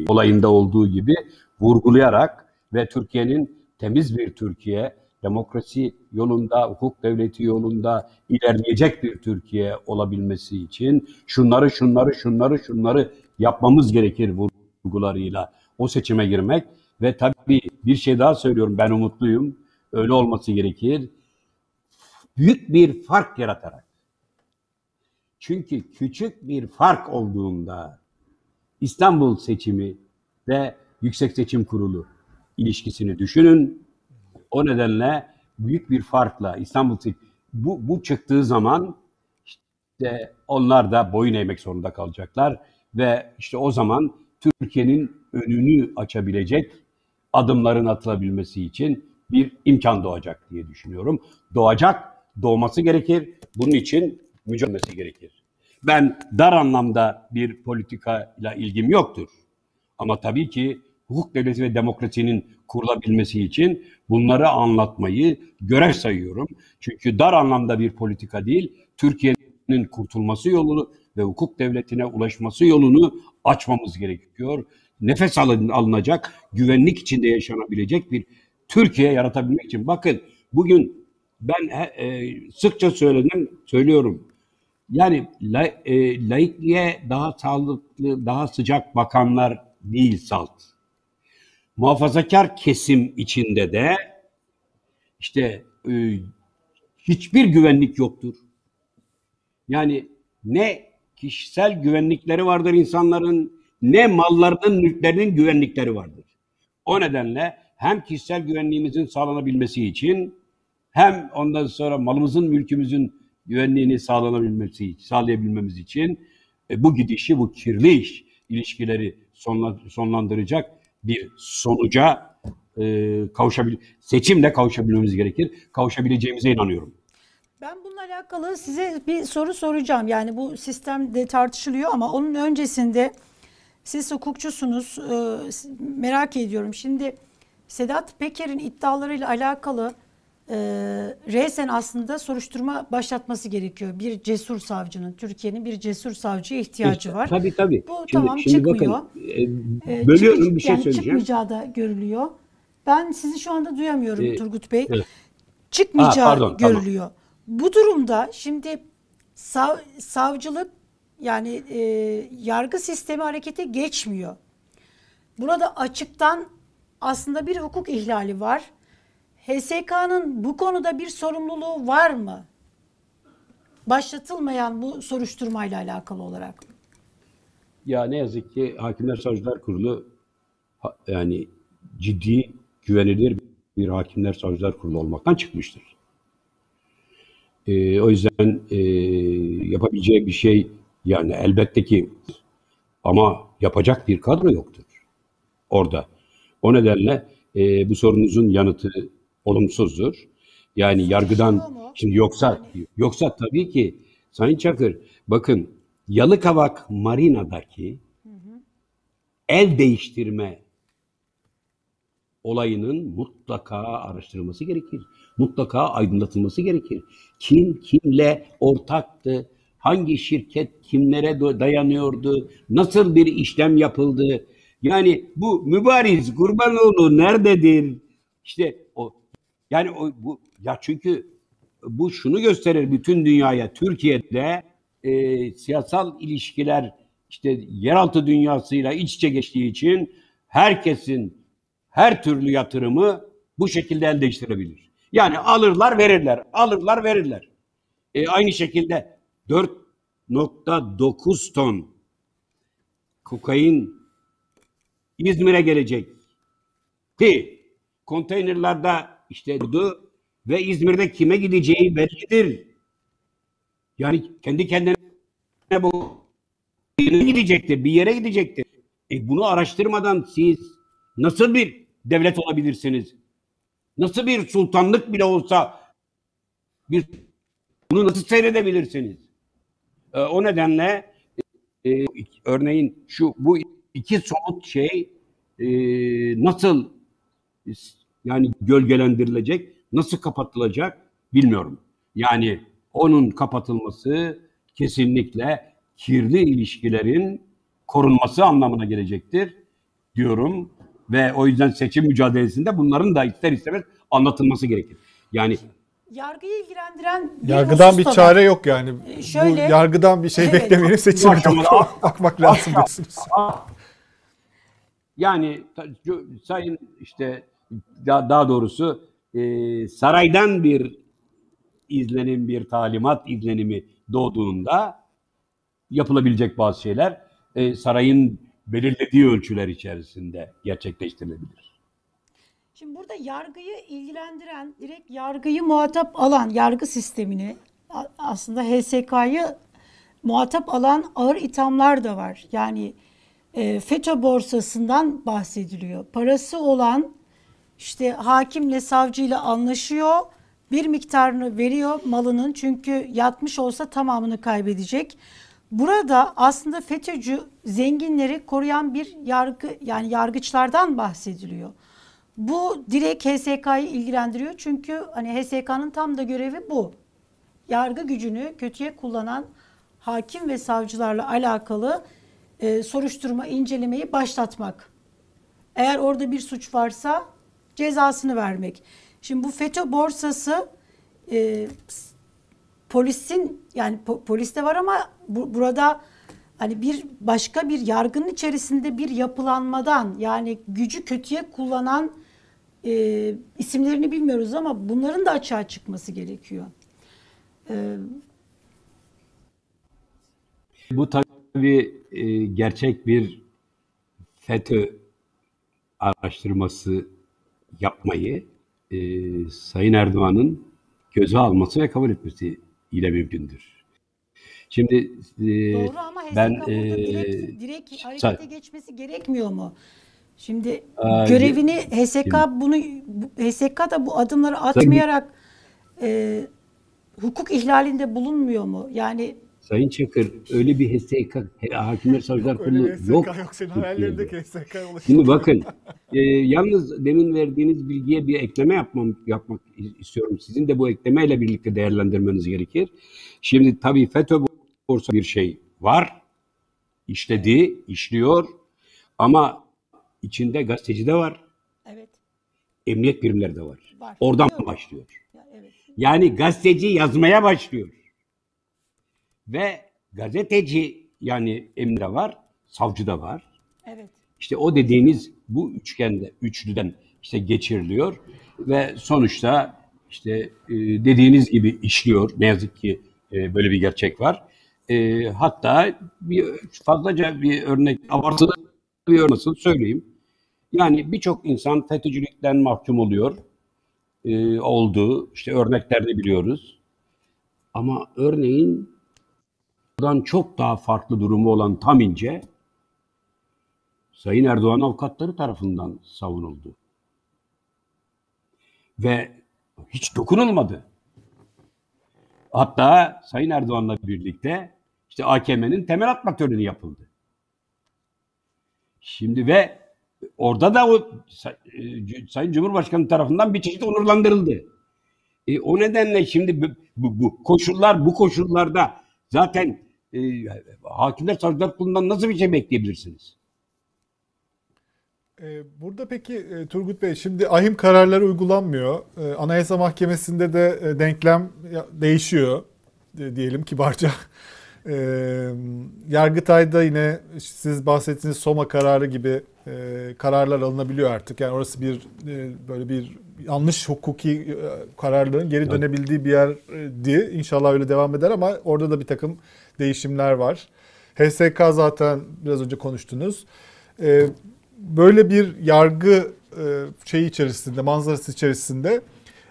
olayında olduğu gibi vurgulayarak ve Türkiye'nin temiz bir Türkiye, demokrasi yolunda, hukuk devleti yolunda ilerleyecek bir Türkiye olabilmesi için şunları şunları şunları şunları yapmamız gerekir vurgularıyla o seçime girmek ve tabii bir şey daha söylüyorum ben umutluyum. Öyle olması gerekir. Büyük bir fark yaratarak. Çünkü küçük bir fark olduğunda İstanbul seçimi ve Yüksek Seçim Kurulu ilişkisini düşünün. O nedenle büyük bir farkla İstanbul bu, bu çıktığı zaman işte onlar da boyun eğmek zorunda kalacaklar ve işte o zaman Türkiye'nin önünü açabilecek adımların atılabilmesi için bir imkan doğacak diye düşünüyorum. Doğacak, doğması gerekir. Bunun için mücadelesi gerekir. Ben dar anlamda bir politikayla ilgim yoktur. Ama tabii ki hukuk devleti ve demokrasinin kurulabilmesi için bunları anlatmayı görev sayıyorum. Çünkü dar anlamda bir politika değil, Türkiye'nin kurtulması yolunu ve hukuk devletine ulaşması yolunu açmamız gerekiyor. Nefes alın, alınacak, güvenlik içinde yaşanabilecek bir Türkiye yaratabilmek için. Bakın bugün ben e, sıkça söyledim, söylüyorum. Yani e, laikliğe daha sağlıklı, daha sıcak bakanlar değil salt. Muhafazakar kesim içinde de işte e, hiçbir güvenlik yoktur. Yani ne kişisel güvenlikleri vardır insanların ne mallarının, mülklerinin güvenlikleri vardır. O nedenle hem kişisel güvenliğimizin sağlanabilmesi için hem ondan sonra malımızın, mülkümüzün güvenliğini sağlanabilmesi, sağlayabilmemiz için e, bu gidişi, bu kirli iş ilişkileri sonla- sonlandıracak bir sonuca e, kavuşabil seçimle kavuşabilmemiz gerekir. Kavuşabileceğimize inanıyorum. Ben bununla alakalı size bir soru soracağım. Yani bu sistemde tartışılıyor ama onun öncesinde siz hukukçusunuz. S- merak ediyorum. Şimdi Sedat Peker'in iddialarıyla alakalı e, resen aslında soruşturma başlatması gerekiyor. Bir cesur savcının, Türkiye'nin bir cesur savcıya ihtiyacı var. Tabii tabii. Bu Şimdi- tamam şimdi çıkmıyor. bakın, e, bölüyorum çıkıp- bir şey yani söyleyeceğim. Çıkmayacağı da görülüyor. Ben sizi şu anda duyamıyorum Ee, Turgut Bey. evet. Çıkmayacağı Ha, pardon, tamam. görülüyor. Bu durumda şimdi sav- savcılık yani e, yargı sistemi harekete geçmiyor. Burada açıktan aslında bir hukuk ihlali var. HSK'nın bu konuda bir sorumluluğu var mı? Başlatılmayan bu soruşturmayla alakalı olarak. Ya ne yazık ki Hakimler Savcılar Kurulu yani ciddi güvenilir bir Hakimler Savcılar Kurulu olmaktan çıkmıştır. Ee, o yüzden e, yapabileceği bir şey yani elbette ki ama yapacak bir kadro yoktur orada. O nedenle e, bu sorunuzun yanıtı olumsuzdur. Yani yargıdan şimdi yoksa yoksa tabii ki Sayın Çakır bakın Yalıkavak Marina'daki el değiştirme olayının mutlaka araştırılması gerekir. Mutlaka aydınlatılması gerekir. Kim kimle ortaktı? Hangi şirket kimlere dayanıyordu? Nasıl bir işlem yapıldı? Yani bu mübariz Kurbanoğlu nerededir? İşte o yani o bu ya çünkü bu şunu gösterir bütün dünyaya. Türkiye'de e, siyasal ilişkiler işte yeraltı dünyasıyla iç içe geçtiği için herkesin her türlü yatırımı bu şekilde el değiştirebilir. Yani alırlar verirler, alırlar verirler. E, aynı şekilde 4.9 ton kokain İzmir'e gelecek. Ki konteynerlerde işte durdu ve İzmir'de kime gideceği bellidir. Yani kendi kendine bu yere gidecektir, bir yere gidecektir. E bunu araştırmadan siz nasıl bir devlet olabilirsiniz? Nasıl bir sultanlık bile olsa bir bunu nasıl seyredebilirsiniz? E, o nedenle e, örneğin şu bu iki somut şey e, nasıl yani gölgelendirilecek, nasıl kapatılacak bilmiyorum. Yani onun kapatılması kesinlikle kirli ilişkilerin korunması anlamına gelecektir diyorum ve o yüzden seçim mücadelesinde bunların da ister istemez anlatılması gerekir. Yani Yargıyı ilgilendiren bir Yargıdan bir çare yok yani. Ee, şöyle- Bu yargıdan bir şey Evet. beklemeyelim seçime bakmak lazım diyorsunuz. Yani sayın işte daha, daha doğrusu e, saraydan bir izlenim, bir talimat izlenimi doğduğunda yapılabilecek bazı şeyler e, sarayın belirlediği ölçüler içerisinde gerçekleştirilebilir. Şimdi burada yargıyı ilgilendiren, direkt yargıyı muhatap alan yargı sistemini aslında HSK'yı muhatap alan ağır ithamlar da var. Yani e, FETÖ borsasından bahsediliyor. Parası olan işte hakimle savcıyla anlaşıyor. Bir miktarını veriyor malının çünkü yatmış olsa tamamını kaybedecek. Burada aslında FETÖ'cü zenginleri koruyan bir yargı yani yargıçlardan bahsediliyor. Bu direkt HSK'yı ilgilendiriyor çünkü hani HSK'nın tam da görevi bu. Yargı gücünü kötüye kullanan hakim ve savcılarla alakalı e, soruşturma, incelemeyi başlatmak. Eğer orada bir suç varsa cezasını vermek. Şimdi bu FETÖ borsası e, polisin yani po- poliste var ama bu- burada hani bir başka bir yargının içerisinde bir yapılanmadan yani gücü kötüye kullanan e, isimlerini bilmiyoruz ama bunların da açığa çıkması gerekiyor. E, Bu tabii e, gerçek bir FETÖ araştırması yapmayı e, Sayın Erdoğan'ın göze alması ve kabul etmesi ile mümkündür. Şimdi e, Doğru ama HSK ben e, direkt, direkt harekete geçmesi gerekmiyor mu? Şimdi Aa, görevini HSK bunu bu- HSK da bu adımları atmayarak e, hukuk ihlalinde bulunmuyor mu? Yani Sayın Çakır öyle bir HSK Hakimler Savcılar Kurulu yok. yok. Senin hayallerindeki SSK ulaşıyor. Şimdi bakın, e, yalnız demin verdiğiniz bilgiye bir ekleme yapmam, yapmak istiyorum. Sizin de bu eklemeyle birlikte değerlendirmeniz gerekir. Şimdi tabii FETÖ borsa bir şey var, işledi, işliyor ama içinde gazeteci de var, evet emniyet birimleri de var. Var. Oradan Biliyorum. başlıyor. ya evet. Yani gazeteci yazmaya başlıyor. Ve gazeteci yani emre var, savcı da var. Evet. İşte o dediğiniz bu üçgende, üçlüden işte geçiriliyor ve sonuçta işte e, dediğiniz gibi işliyor. Ne yazık ki e, böyle bir gerçek var. E, hatta bir fazlaca bir örnek, abartılı bir nasıl söyleyeyim. Yani birçok insan FETÖ'cülükten mahkum oluyor. E, oldu. İşte örneklerde biliyoruz. Ama örneğin bundan çok daha farklı durumu olan Tam İnce Sayın Erdoğan avukatları tarafından savunuldu. Ve hiç dokunulmadı. Hatta Sayın Erdoğan'la birlikte işte AKM'nin temel atma töreni yapıldı. Şimdi ve orada da o e, Sayın Cumhurbaşkanı tarafından bir çeşit onurlandırıldı. E, o nedenle şimdi bu, bu, bu koşullar bu koşullarda zaten e, hakimler savcılar kurulundan nasıl bir şey bekleyebilirsiniz? Ee, Burada peki e, Turgut Bey şimdi ahim kararları uygulanmıyor. Anayasa Mahkemesi'nde de e, denklem değişiyor e, diyelim kibarca. Yargıtay'da yine siz bahsettiğiniz Soma kararı gibi e, kararlar alınabiliyor artık. Yani orası bir e, böyle bir yanlış hukuki e, kararların geri dönebildiği bir yerdi. İnşallah öyle devam eder ama orada da bir takım değişimler var. HSK zaten biraz önce konuştunuz. Ee, böyle bir yargı e, şeyi içerisinde, manzarası içerisinde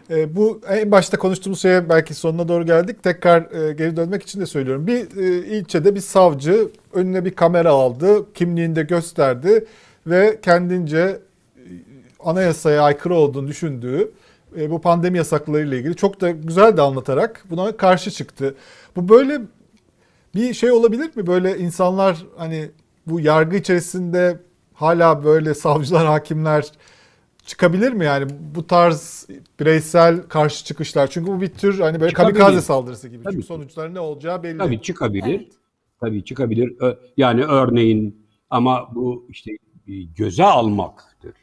e, bu en başta konuştuğumuz şeye belki sonuna doğru geldik. Tekrar e, geri dönmek için de söylüyorum. Bir e, ilçede bir savcı önüne bir kamera aldı, kimliğini de gösterdi ve kendince e, anayasaya aykırı olduğunu düşündüğü e, bu pandemi yasaklarıyla ilgili çok da güzel de anlatarak buna karşı çıktı. Bu böyle bir şey olabilir mi? Böyle insanlar hani bu yargı içerisinde hala böyle savcılar, hakimler çıkabilir mi yani bu tarz bireysel karşı çıkışlar? Çünkü bu bir tür hani böyle Çıkabilir. kamikaze saldırısı gibi. Tabii Çünkü sonuçları ne olacağı belli. Tabii çıkabilir. Evet. Tabii çıkabilir. Yani örneğin ama bu işte göze almaktır.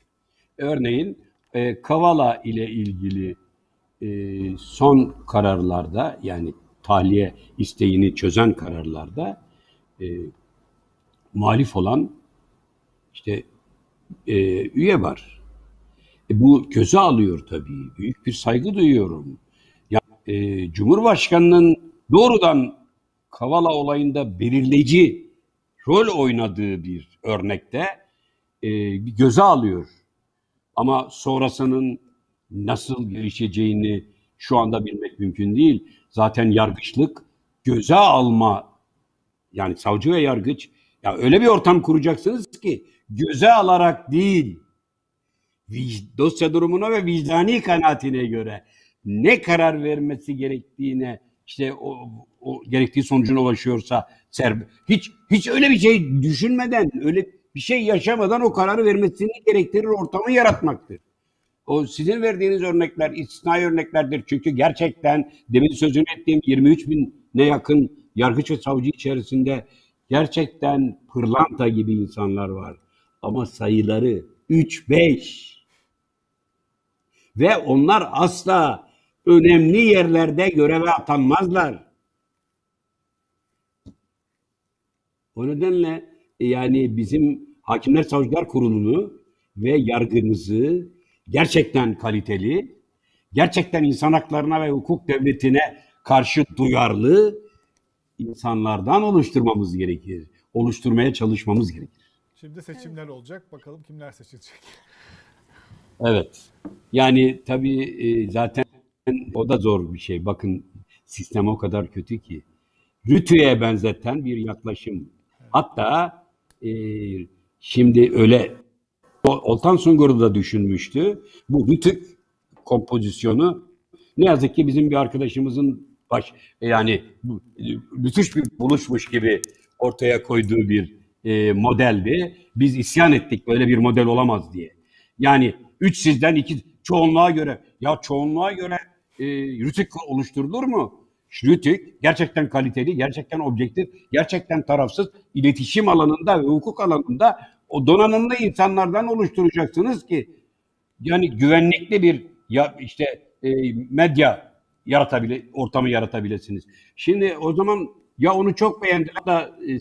Örneğin e, Kavala ile ilgili e, son kararlarda yani tahliye isteğini çözen kararlarda e, muhalif olan işte e, üye var. E, bu göze alıyor tabii. Büyük bir saygı duyuyorum. Ya, e, Cumhurbaşkanının doğrudan Kavala olayında belirleyici rol oynadığı bir örnekte e, göze alıyor. Ama sonrasının nasıl gelişeceğini şu anda bilmek mümkün değil. Zaten yargıçlık göze alma yani savcı ve yargıç ya öyle bir ortam kuracaksınız ki göze alarak değil dosya durumuna ve vicdani kanaatine göre ne karar vermesi gerektiğine işte o, o gerektiği sonucuna ulaşıyorsa serb hiç hiç öyle bir şey düşünmeden öyle bir şey yaşamadan o kararı vermesini gerektirir ortamı yaratmaktır. O sizin verdiğiniz örnekler istisnai örneklerdir. Çünkü gerçekten demin sözünü ettiğim 23 bine yakın yargıç ve savcı içerisinde gerçekten pırlanta gibi insanlar var. Ama sayıları 3-5 ve onlar asla önemli yerlerde göreve atanmazlar. O nedenle yani bizim Hakimler Savcılar Kurulu'nu ve yargımızı gerçekten kaliteli, gerçekten insan haklarına ve hukuk devletine karşı duyarlı insanlardan oluşturmamız gerekir. Oluşturmaya çalışmamız gerekir. Şimdi seçimler olacak. Bakalım kimler seçilecek. Evet. Yani tabii e, zaten o da zor bir şey. Bakın sistem o kadar kötü ki. Rütü'ye benzeten bir yaklaşım. Hatta e, şimdi öyle Oltan Sungur da düşünmüştü. Bu Rütü kompozisyonu ne yazık ki bizim bir arkadaşımızın baş yani müthiş bir buluşmuş gibi ortaya koyduğu bir e, modeldi. Biz isyan ettik böyle bir model olamaz diye. Yani üç sizden iki çoğunluğa göre ya çoğunluğa göre e, rütük oluşturulur mu? Rütük gerçekten kaliteli, gerçekten objektif, gerçekten tarafsız iletişim alanında ve hukuk alanında o donanımlı insanlardan oluşturacaksınız ki yani güvenlikli bir ya işte e, medya yaratabile ortamı yaratabilirsiniz. Şimdi o zaman ya onu çok beğendiler da e,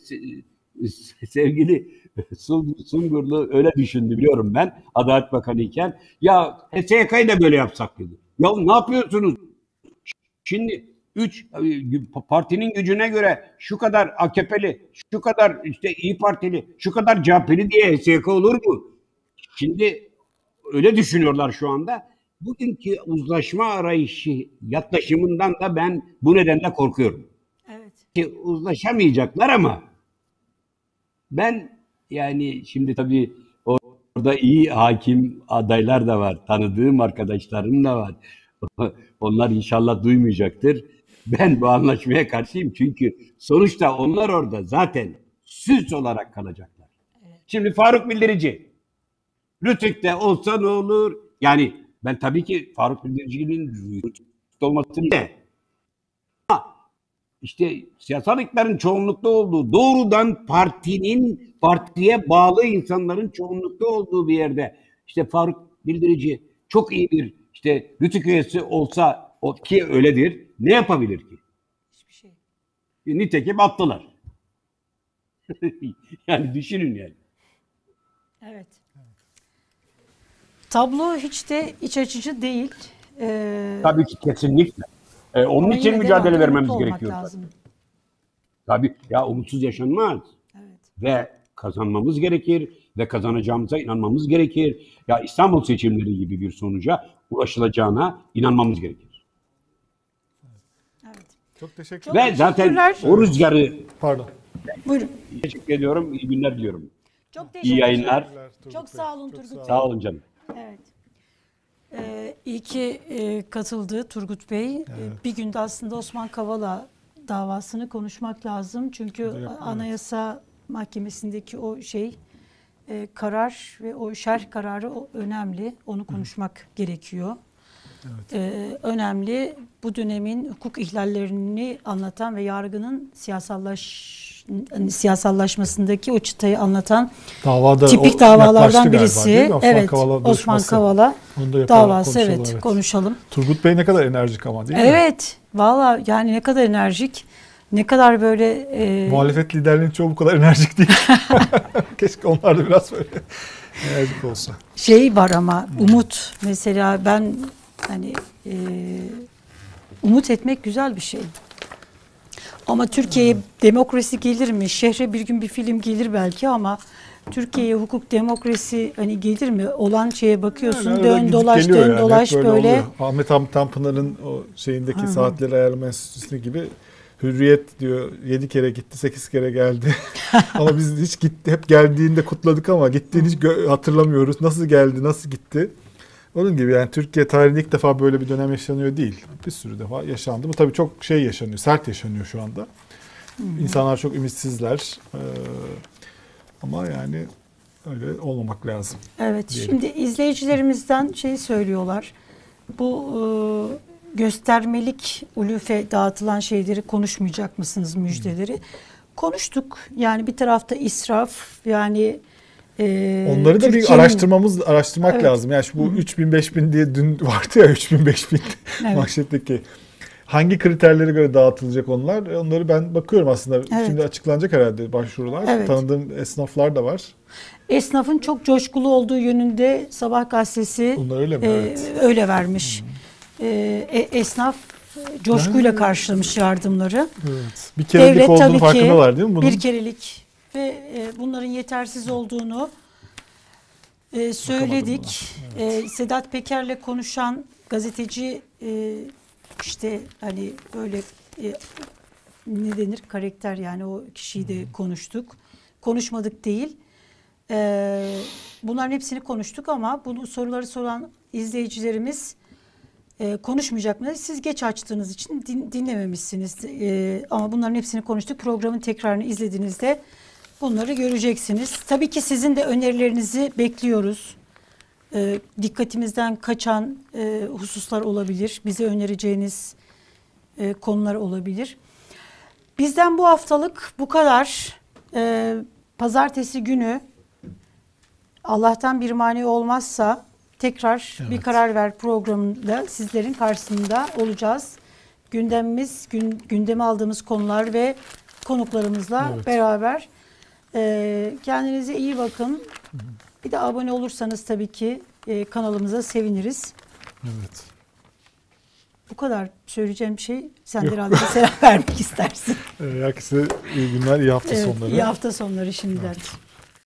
e, sevgili Sun- Sungurlu öyle düşündü biliyorum ben Adalet Bakanı iken. Ya HSYK'yı da böyle yapsak dedi. Ya ne yapıyorsunuz? Şimdi üç e, partinin gücüne göre şu kadar AKP'li, şu kadar işte İyi Partili, şu kadar CHP'li diye HSYK olur mu? Şimdi öyle düşünüyorlar şu anda. Bugünkü uzlaşma arayışı yaklaşımından da ben bu nedenle korkuyorum. Evet. Ki uzlaşamayacaklar ama ben yani şimdi tabii orada iyi hakim adaylar da var. Tanıdığım arkadaşlarım da var. Onlar inşallah duymayacaktır. Ben bu anlaşmaya karşıyım çünkü sonuçta onlar orada zaten süs olarak kalacaklar. Şimdi Faruk Bildirici Rütük'te olsa ne olur? Yani ben tabii ki Faruk Bildirici'nin Rütük'te olmasını de. Ama işte siyasal iktidarın çoğunlukta olduğu, doğrudan partinin, partiye bağlı insanların çoğunlukta olduğu bir yerde işte Faruk Bildirici çok iyi bir işte Rütük üyesi olsa o ki öyledir. Ne yapabilir ki? Hiçbir şey. Nitekim attılar. yani düşünün yani. Evet. Tablo hiç de iç açıcı değil. Ee, Tabii ki kesinlikle. Ee, onun ama için mücadele vermemiz gerekiyor. lazım. Tabii ya umutsuz yaşanmaz. Evet. Ve kazanmamız gerekir ve kazanacağımıza inanmamız gerekir. Ya İstanbul seçimleri gibi bir sonuca ulaşılacağına inanmamız gerekir. Evet. Çok teşekkür Ve zaten o rüzgarı Pardon. Buyurun. teşekkür ediyorum. İyi günler diliyorum. Çok teşekkür İyi yayınlar. Çok sağ olun Turgut Bey. Sağ olun canım. Evet. Ee, iyi ki e, katıldı Turgut Bey. Ee, bir günde aslında Osman Kavala davasını konuşmak lazım. Çünkü evet. Anayasa Mahkemesi'ndeki o şey e, karar ve o şerh kararı o önemli. Onu konuşmak gerekiyor. Ee, önemli bu dönemin hukuk ihlallerini anlatan ve yargının siyasallaş siyasallaşmasındaki o çıtayı anlatan Davada tipik davalardan galiba, birisi. mi? Osman evet. Kavala Osman. Kavala yapalım, davası konuşalım, evet, evet. konuşalım. Turgut Bey ne kadar enerjik ama değil mi? Evet. Valla yani ne kadar enerjik, ne kadar böyle e, Muhalefet liderliğinin çoğu bu kadar enerjik değil. Keşke onlar da biraz böyle enerjik olsa. şey var ama umut mesela ben hani e, umut etmek güzel bir şey. Ama Türkiye'ye demokrasi gelir mi? Şehre bir gün bir film gelir belki ama Türkiye'ye hukuk demokrasi hani gelir mi? Olan şeye bakıyorsun Yani dön dolaş dön yani, hep dolaş böyle. oluyor. Ahmet Hamit Tanpınar'ın o şeyindeki saatleri ayarlama enstitüsü gibi Hürriyet diyor 7 kere gitti 8 kere geldi. ama biz hiç gitti hep geldiğinde kutladık ama gittiğini hiç hatırlamıyoruz. Nasıl geldi nasıl gitti. Onun gibi yani Türkiye tarihinde ilk defa böyle bir dönem yaşanıyor değil. Bir sürü defa yaşandı. Bu tabii çok şey yaşanıyor, sert yaşanıyor şu anda. İnsanlar çok ümitsizler. Ee, ama yani öyle olmamak lazım. Evet, diyelim. şimdi izleyicilerimizden şey söylüyorlar. Bu e, göstermelik ulufe dağıtılan şeyleri konuşmayacak mısınız müjdeleri? Konuştuk. Yani bir tarafta israf, yani e, Onları da bir araştırmamız araştırmak Evet. lazım. Yani şu bu 3000 5000 diye dün vardı ya 3000 5000 Evet. manşetteki. Hangi kriterlere göre dağıtılacak onlar? Onları ben bakıyorum aslında. Evet. Şimdi açıklanacak herhalde başvurular. Evet. Tanıdığım esnaflar da var. Esnafın çok coşkulu olduğu yönünde Sabah gazetesi Onlar öyle mi? e, Evet. öyle vermiş. E, e, esnaf coşkuyla karşılamış yardımları. Evet. Bir kerelik Devlet olduğunu farkındalar değil mi bunun? bir kerelik ve e, bunların yetersiz olduğunu e, söyledik. E, Sedat Peker'le konuşan gazeteci e, işte hani böyle e, ne denir karakter yani o kişiyi de konuştuk. Konuşmadık değil. E, bunların hepsini konuştuk ama bunu soruları soran izleyicilerimiz e, konuşmayacak mı? Siz geç açtığınız için din- dinlememişsiniz. E, ama bunların hepsini konuştuk. Programın tekrarını izlediğinizde bunları göreceksiniz. Tabii ki sizin de önerilerinizi bekliyoruz. E, dikkatimizden kaçan e, hususlar olabilir. Bize önereceğiniz e, konular olabilir. Bizden bu haftalık bu kadar. E, pazartesi günü Allah'tan bir mani olmazsa tekrar bir karar ver programında sizlerin karşısında olacağız. Gündemimiz, gün, gündeme aldığımız konular ve konuklarımızla Evet. beraber. Ee, kendinize iyi bakın. Bir de abone olursanız tabii ki e, kanalımıza seviniriz. Evet. Bu kadar söyleyeceğim bir şey. Sen de Yok. herhalde selam vermek istersin. Ee, Herkese iyi günler, iyi hafta Evet, sonları. iyi hafta sonları şimdiden.